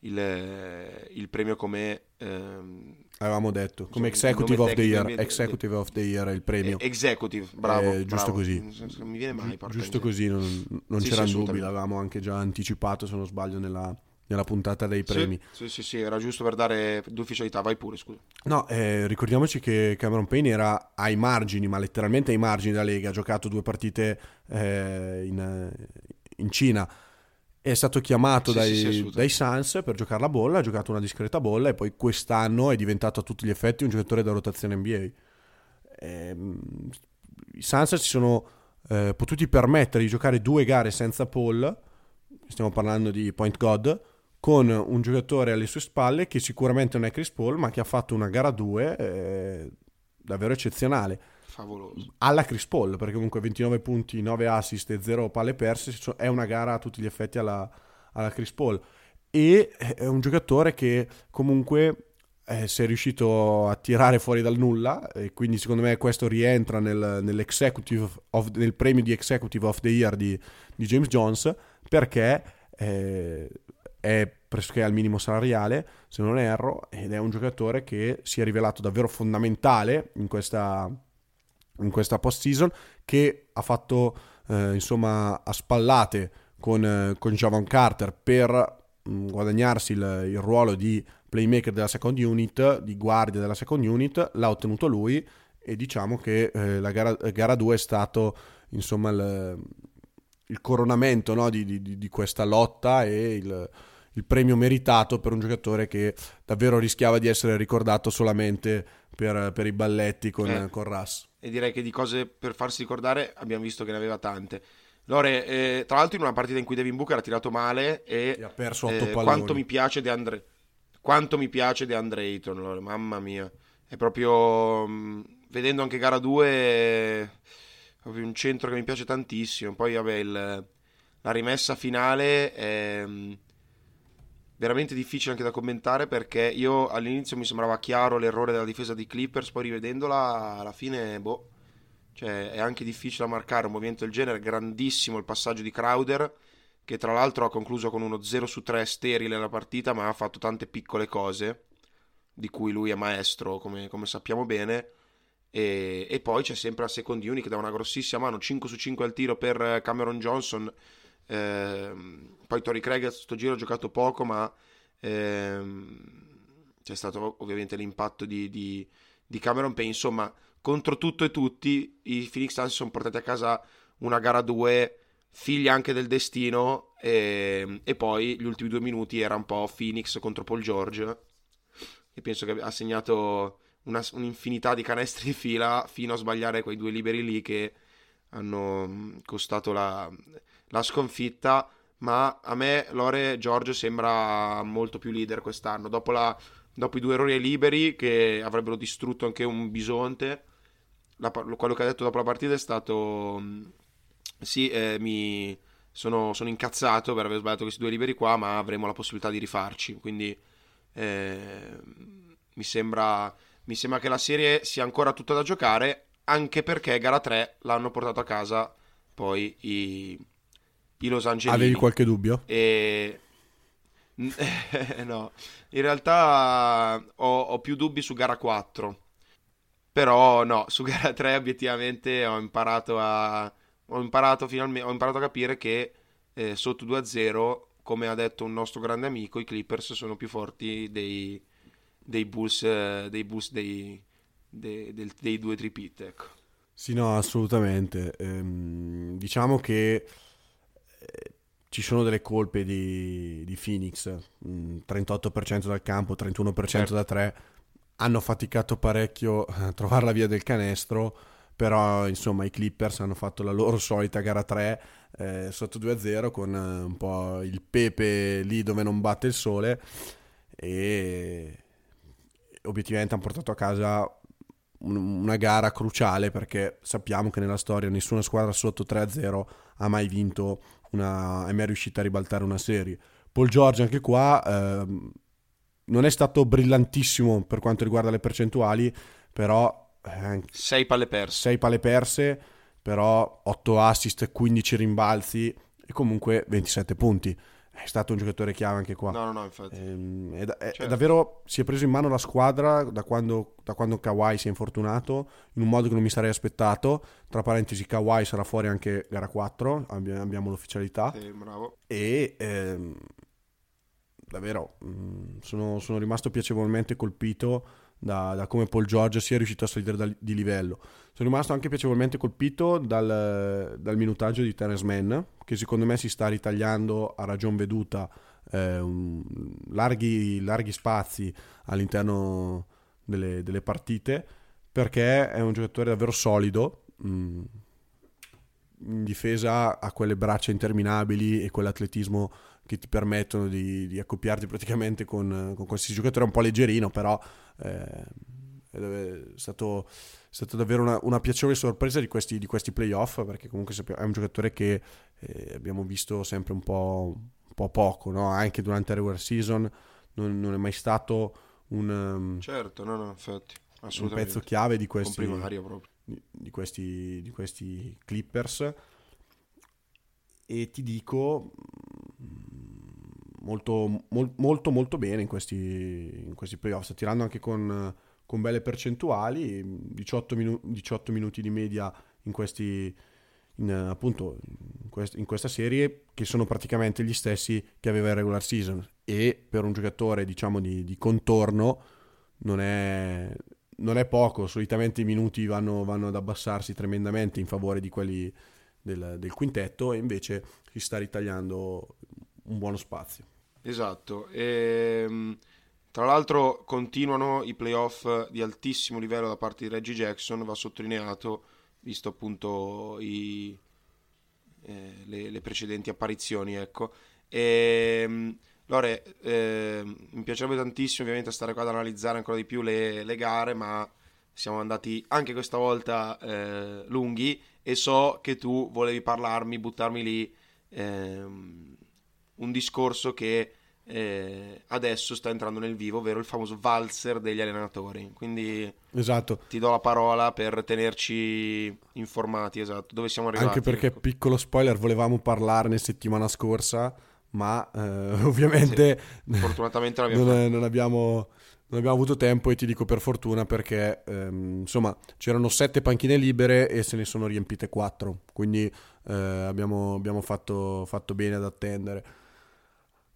il, il premio come ehm, Avevamo detto, come il Executive nome of the Year, Executive of the Year è il premio. executive. Bravo, Eh, giusto bravo. così. Non mi viene mai. porca Giusto così, non, non Sì, c'erano sì, dubbi, l'avevamo anche già anticipato, se non sbaglio, nella, nella puntata dei premi. Sì, sì, sì, era giusto per dare d'ufficialità. Vai pure, scusa. No, eh, ricordiamoci che Cameron Payne era ai margini, ma letteralmente ai margini della Lega, ha giocato due partite eh, in, in Cina, è stato chiamato Sì, dai, sì, dai Suns per giocare la bolla, ha giocato una discreta bolla e poi quest'anno è diventato a tutti gli effetti un giocatore da rotazione NBA. Ehm, I Suns si sono eh, potuti permettere di giocare due gare senza Paul, stiamo parlando di Point God, con un giocatore alle sue spalle che sicuramente non è Chris Paul, ma che ha fatto una gara 2 eh, davvero eccezionale. Favoloso. Alla Chris Paul, perché comunque 29 punti, 9 assist e 0 palle perse, è una gara a tutti gli effetti alla, alla Chris Paul. E è un giocatore che comunque eh, si è riuscito a tirare fuori dal nulla e quindi secondo me questo rientra nel, of- nel premio di Executive of the Year di, di James Jones perché eh, è pressoché al minimo salariale se non erro ed è un giocatore che si è rivelato davvero fondamentale in questa, in questa post-season che ha fatto eh, insomma a spallate con, eh, con Javon Carter per mh, guadagnarsi il, il ruolo di playmaker della second unit, di guardia della second unit, l'ha ottenuto lui e diciamo che eh, la gara, gara 2 è stato insomma il, il coronamento no, di, di- di questa lotta e il, il premio meritato per un giocatore che davvero rischiava di essere ricordato solamente per, per i balletti con, Eh. con Russ. E direi che di cose per farsi ricordare abbiamo visto che ne aveva tante. Lore, eh, tra l'altro in una partita in cui Devin Booker ha tirato male e E ha perso otto eh, palloni. quanto mi piace De Andre quanto mi piace De Andre Ayton, Lore, mamma mia. È proprio mh, vedendo anche gara 2 è proprio un centro che mi piace tantissimo. Poi vabbè, il- la rimessa finale è mh, veramente difficile anche da commentare perché io all'inizio mi sembrava chiaro l'errore della difesa di Clippers, poi rivedendola alla fine, boh, cioè è anche difficile marcare un movimento del genere, grandissimo il passaggio di Crowder che tra l'altro ha concluso con uno 0 su 3 sterile la partita, ma ha fatto tante piccole cose di cui lui è maestro, come, come sappiamo bene. E, e poi c'è sempre la second unit che dà una grossissima mano, 5 su 5 al tiro per Cameron Johnson. Ehm, poi Tori Craig a sto giro ha giocato poco, ma ehm, c'è stato ovviamente l'impatto di, di, di Cameron Payne. Insomma, contro tutto e tutti, i Phoenix Suns sono portati a casa una gara 2 figlia anche del destino e, e poi gli ultimi due minuti era un po' Phoenix contro Paul George e penso che ha segnato una- un'infinità di canestri di fila fino a sbagliare quei due liberi lì che hanno costato la, la sconfitta ma a me Lore George sembra molto più leader quest'anno dopo, la- dopo i due errori liberi che avrebbero distrutto anche un bisonte la quello che ha detto dopo la partita è stato mh, sì, eh, mi sono, sono incazzato per aver sbagliato questi due liberi qua, ma avremo la possibilità di rifarci. Quindi eh, mi sembra, mi sembra che la serie sia ancora tutta da giocare, anche perché gara 3 l'hanno portato a casa poi i, i Los Angeles. Avevi qualche dubbio? E... no, in realtà ho, ho più dubbi su gara 4. Però no, su gara 3 obiettivamente ho imparato a ho imparato finalmente ho imparato a capire che eh, sotto 2-0, come ha detto un nostro grande amico, i Clippers sono più forti dei dei Bulls eh, dei Bulls dei, dei, del- dei due tripit, ecco. Sì, no, assolutamente. Ehm, diciamo che ci sono delle colpe di, di Phoenix, mm, 38% dal campo, 31% Certo. da 3, hanno faticato parecchio a trovare la via del canestro, però insomma i Clippers hanno fatto la loro solita gara 3 eh, sotto 2-0 con eh, un po' il pepe lì dove non batte il sole e obiettivamente hanno portato a casa una gara cruciale perché sappiamo che nella storia nessuna squadra sotto 3-0 ha mai vinto una, è mai riuscita a ribaltare una serie. Paul George anche qua eh, non è stato brillantissimo per quanto riguarda le percentuali, però... Eh, 6 palle perse. 6 palle perse, però 8 assist, 15 rimbalzi e comunque 27 punti è stato un giocatore chiave anche qua. No, no, no, infatti. Ehm, è, è, certo. è, davvero si è preso in mano la squadra da quando, da quando Kawhi si è infortunato in un modo che non mi sarei aspettato. Tra parentesi, Kawhi sarà fuori anche gara 4, abbiamo l'ufficialità. Sì, bravo. E ehm, davvero mh, mm, sono, sono, rimasto piacevolmente colpito da, da, come Paul George sia riuscito a salire da, di livello. Sono rimasto anche piacevolmente colpito dal, dal minutaggio di Terence Mann, che secondo me si sta ritagliando a ragion veduta eh, un, larghi, larghi, spazi all'interno delle, delle, partite, perché è un giocatore davvero solido. Mh, mm, in difesa ha quelle braccia interminabili e quell'atletismo che ti permettono di, di accoppiarti praticamente con, con questi giocatori. È un po' leggerino, però eh, è stato, è stato davvero una, una, piacevole sorpresa di questi, di questi playoff, perché comunque è un giocatore che eh, abbiamo visto sempre un po', un po poco, no? anche durante la regular season. Non, non, è mai stato un, um, certo, no, no, infatti, un pezzo chiave di questi, di, questi, di questi Clippers. E ti dico, molto, mol, molto, molto bene in questi, in questi playoff, sta tirando anche con, con belle percentuali, 18, minu- 18, minuti di media in questi... In, appunto in, quest- in, questa serie che sono praticamente gli stessi che aveva il regular season. E per un giocatore diciamo di, di contorno non è, non è, poco. Solitamente i minuti vanno, vanno, ad abbassarsi tremendamente in favore di quelli del, del quintetto e invece si sta ritagliando un buono spazio Esatto. E, ehm, tra l'altro continuano i playoff di altissimo livello da parte di Reggie Jackson, va sottolineato, visto appunto i, eh, le, le, precedenti apparizioni. Ecco. E, ehm, Lore, eh, mi piacerebbe tantissimo ovviamente stare qua ad analizzare ancora di più le, le gare, ma siamo andati anche questa volta eh, lunghi e so che tu volevi parlarmi, buttarmi lì ehm, un discorso che eh, adesso sta entrando nel vivo, ovvero il famoso valzer degli allenatori. Quindi esatto. ti do la parola per tenerci informati, esatto, dove siamo arrivati. Anche perché, ecco. piccolo spoiler, volevamo parlarne settimana scorsa, ma eh, ovviamente sì, fortunatamente non, non, non, abbiamo, non, abbiamo, avuto tempo e ti dico per fortuna perché ehm, insomma c'erano sette panchine libere e se ne sono riempite quattro, quindi eh, abbiamo, abbiamo fatto, fatto bene ad attendere.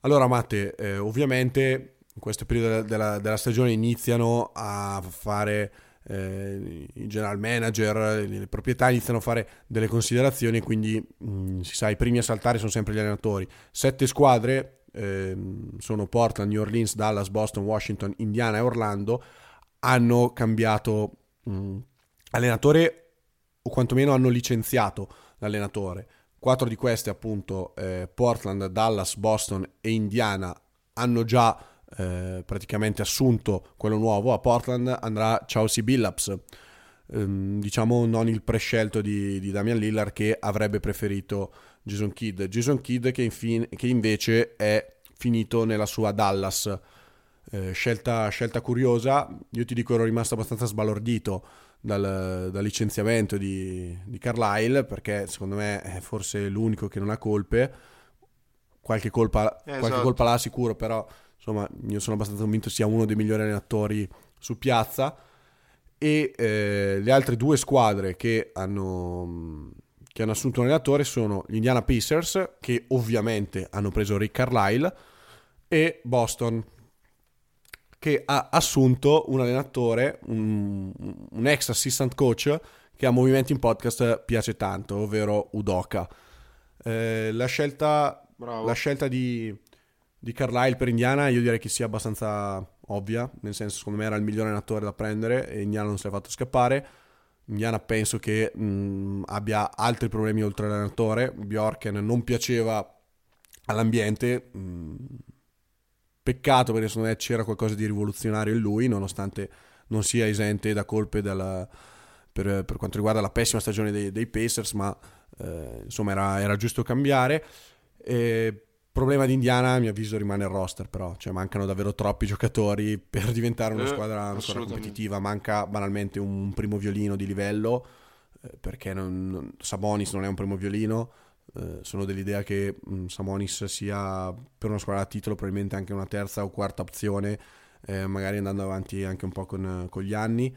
Allora, Matte, eh, ovviamente in questo periodo della, della, stagione iniziano a fare eh, i general manager, le proprietà iniziano a fare delle considerazioni, quindi mh, mm, si sa, i primi a saltare sono sempre gli allenatori. Sette squadre eh, sono Portland, New Orleans, Dallas, Boston, Washington, Indiana e Orlando, hanno cambiato mh, mm, allenatore o quantomeno hanno licenziato l'allenatore. Quattro di queste, appunto, eh, Portland, Dallas, Boston e Indiana, hanno già eh, praticamente assunto quello nuovo. A Portland andrà Chauncey Billups, ehm, diciamo non il prescelto di, di, Damian Lillard che avrebbe preferito Jason Kidd. Jason Kidd che, infine, che invece è finito nella sua Dallas. Eh, scelta, scelta curiosa, io ti dico ero rimasto abbastanza sbalordito dal, dal licenziamento di, di, Carlisle perché secondo me è forse l'unico che non ha colpe. Qualche colpa, esatto. qualche colpa l'ha sicuro però insomma io sono abbastanza convinto sia uno dei migliori allenatori su piazza. E eh, le altre due squadre che hanno, che hanno assunto un allenatore sono gli Indiana Pacers che ovviamente hanno preso Rick Carlisle e Boston che ha assunto un allenatore, un, un ex assistant coach che a Movimenti in Podcast piace tanto, ovvero Udoka. Eh, la scelta, la scelta di, di Carlisle per Indiana io direi che sia abbastanza ovvia, nel senso secondo me era il migliore allenatore da prendere e Indiana non si è fatto scappare. Indiana penso che mh, abbia altri problemi oltre all'allenatore. Bjorken non piaceva all'ambiente. Mh, peccato perché secondo me c'era qualcosa di rivoluzionario in lui, nonostante non sia esente da colpe della, per, per, quanto riguarda la pessima stagione dei, dei Pacers, ma eh, insomma era, era, giusto cambiare. E, problema di Indiana, a mio avviso, rimane il roster, però cioè, mancano davvero troppi giocatori per diventare una eh, squadra, una squadra competitiva. Manca banalmente un primo violino di livello, eh, perché non, non, Sabonis non è un primo violino. Eh, sono dell'idea che mh, mm, Samonis sia per una squadra a titolo probabilmente anche una terza o quarta opzione, eh, magari andando avanti anche un po' con, con gli anni.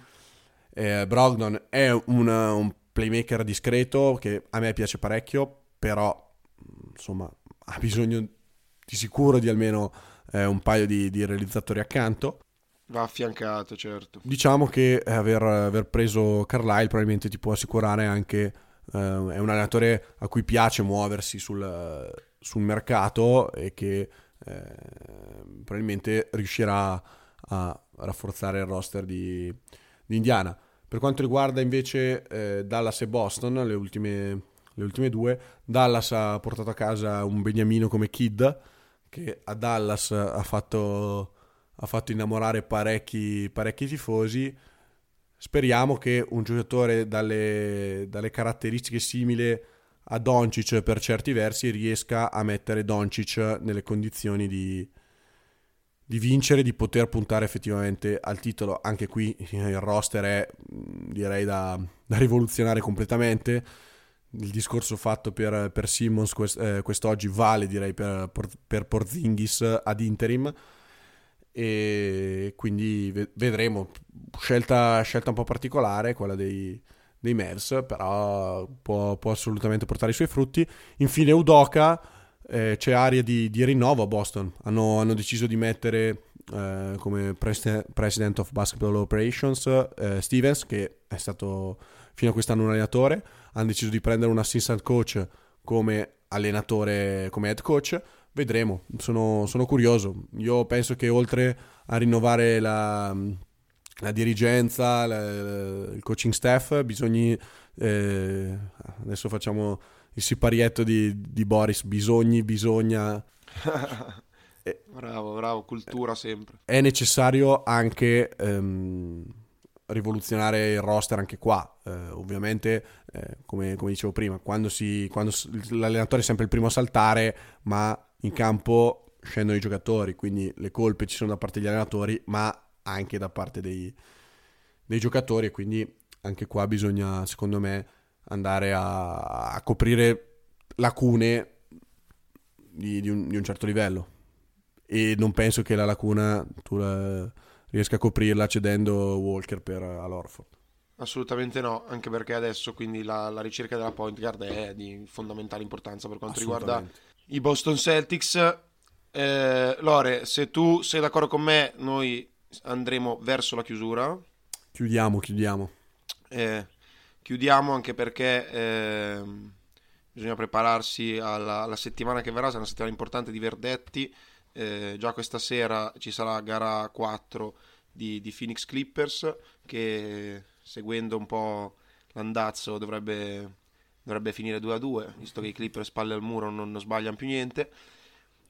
Eh, Brogdon è un, un, playmaker discreto che a me piace parecchio, però mm, insomma ha bisogno di sicuro di almeno eh, un paio di, di realizzatori accanto. Va affiancato, certo. Diciamo che aver, aver preso Carlisle probabilmente ti può assicurare anche Uh, è un allenatore a cui piace muoversi sul, sul mercato e che eh, probabilmente riuscirà a rafforzare il roster di, di Indiana. Per quanto riguarda invece eh, Dallas e Boston, le ultime, le ultime, due, Dallas ha portato a casa un beniamino come Kid, che a Dallas ha fatto, ha fatto innamorare parecchi, parecchi tifosi Speriamo che un giocatore dalle, dalle caratteristiche simili a Doncic per certi versi riesca a mettere Doncic nelle condizioni di, di vincere, di poter puntare effettivamente al titolo. Anche qui il roster è direi da, da rivoluzionare completamente. Il discorso fatto per, per Simmons quest, eh, quest'oggi vale direi per, per Porzingis ad interim e quindi vedremo. Scelta, scelta un po' particolare, quella dei, dei Mavs, però può, può, assolutamente portare i suoi frutti. Infine Udoca, eh, c'è aria di, di, rinnovo a Boston. Hanno, hanno deciso di mettere eh, come pres- President of Basketball Operations eh, Stevens, che è stato fino a quest'anno un allenatore. Hanno deciso di prendere un assistant coach come allenatore, come head coach vedremo, sono, sono, curioso. Io penso che oltre a rinnovare la, la dirigenza, la, il coaching staff, bisogna... Eh, adesso facciamo il siparietto di, di Boris, bisogni, bisogna... bravo, bravo, cultura sempre. È necessario anche... Ehm, rivoluzionare il roster anche qua. Eh, ovviamente, eh, come, come, dicevo prima, quando, si, quando l'allenatore è sempre il primo a saltare, ma in campo scendono i giocatori, quindi le colpe ci sono da parte degli allenatori, ma anche da parte dei, dei giocatori e quindi anche qua bisogna, secondo me, andare a, a coprire lacune di, di, un, di, un, certo livello e non penso che la lacuna tu la, riesca a coprirla cedendo Walker per Alorford. Assolutamente no, anche perché adesso quindi la, la ricerca della point guard è di fondamentale importanza per quanto riguarda i Boston Celtics. Eh, Lore, se tu sei d'accordo con me, noi andremo verso la chiusura. Chiudiamo, chiudiamo. Eh, chiudiamo anche perché eh, bisogna prepararsi alla, alla, settimana che verrà, sarà una settimana importante di verdetti. Eh, già questa sera ci sarà gara 4 di, di Phoenix Clippers che seguendo un po' l'andazzo dovrebbe dovrebbe finire 2 a 2, visto che i Clippers spalle al muro non, non sbagliano più niente.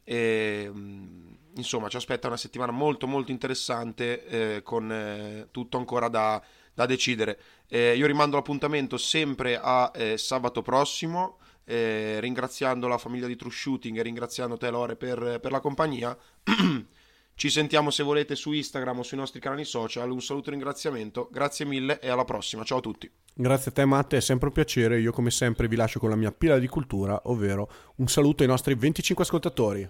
E, mm, insomma, ci aspetta una settimana molto molto interessante eh, con eh, tutto ancora da, da decidere. Eh, io rimando l'appuntamento sempre a eh, sabato prossimo. Eh, ringraziando la famiglia di True Shooting e ringraziando te Lore per, per la compagnia Ci sentiamo se volete su Instagram o sui nostri canali social. Un saluto e ringraziamento. Grazie mille e alla prossima. Ciao a tutti. Grazie a te Matte, è sempre un piacere. Io come sempre vi lascio con la mia pila di cultura, ovvero un saluto ai nostri 25 ascoltatori.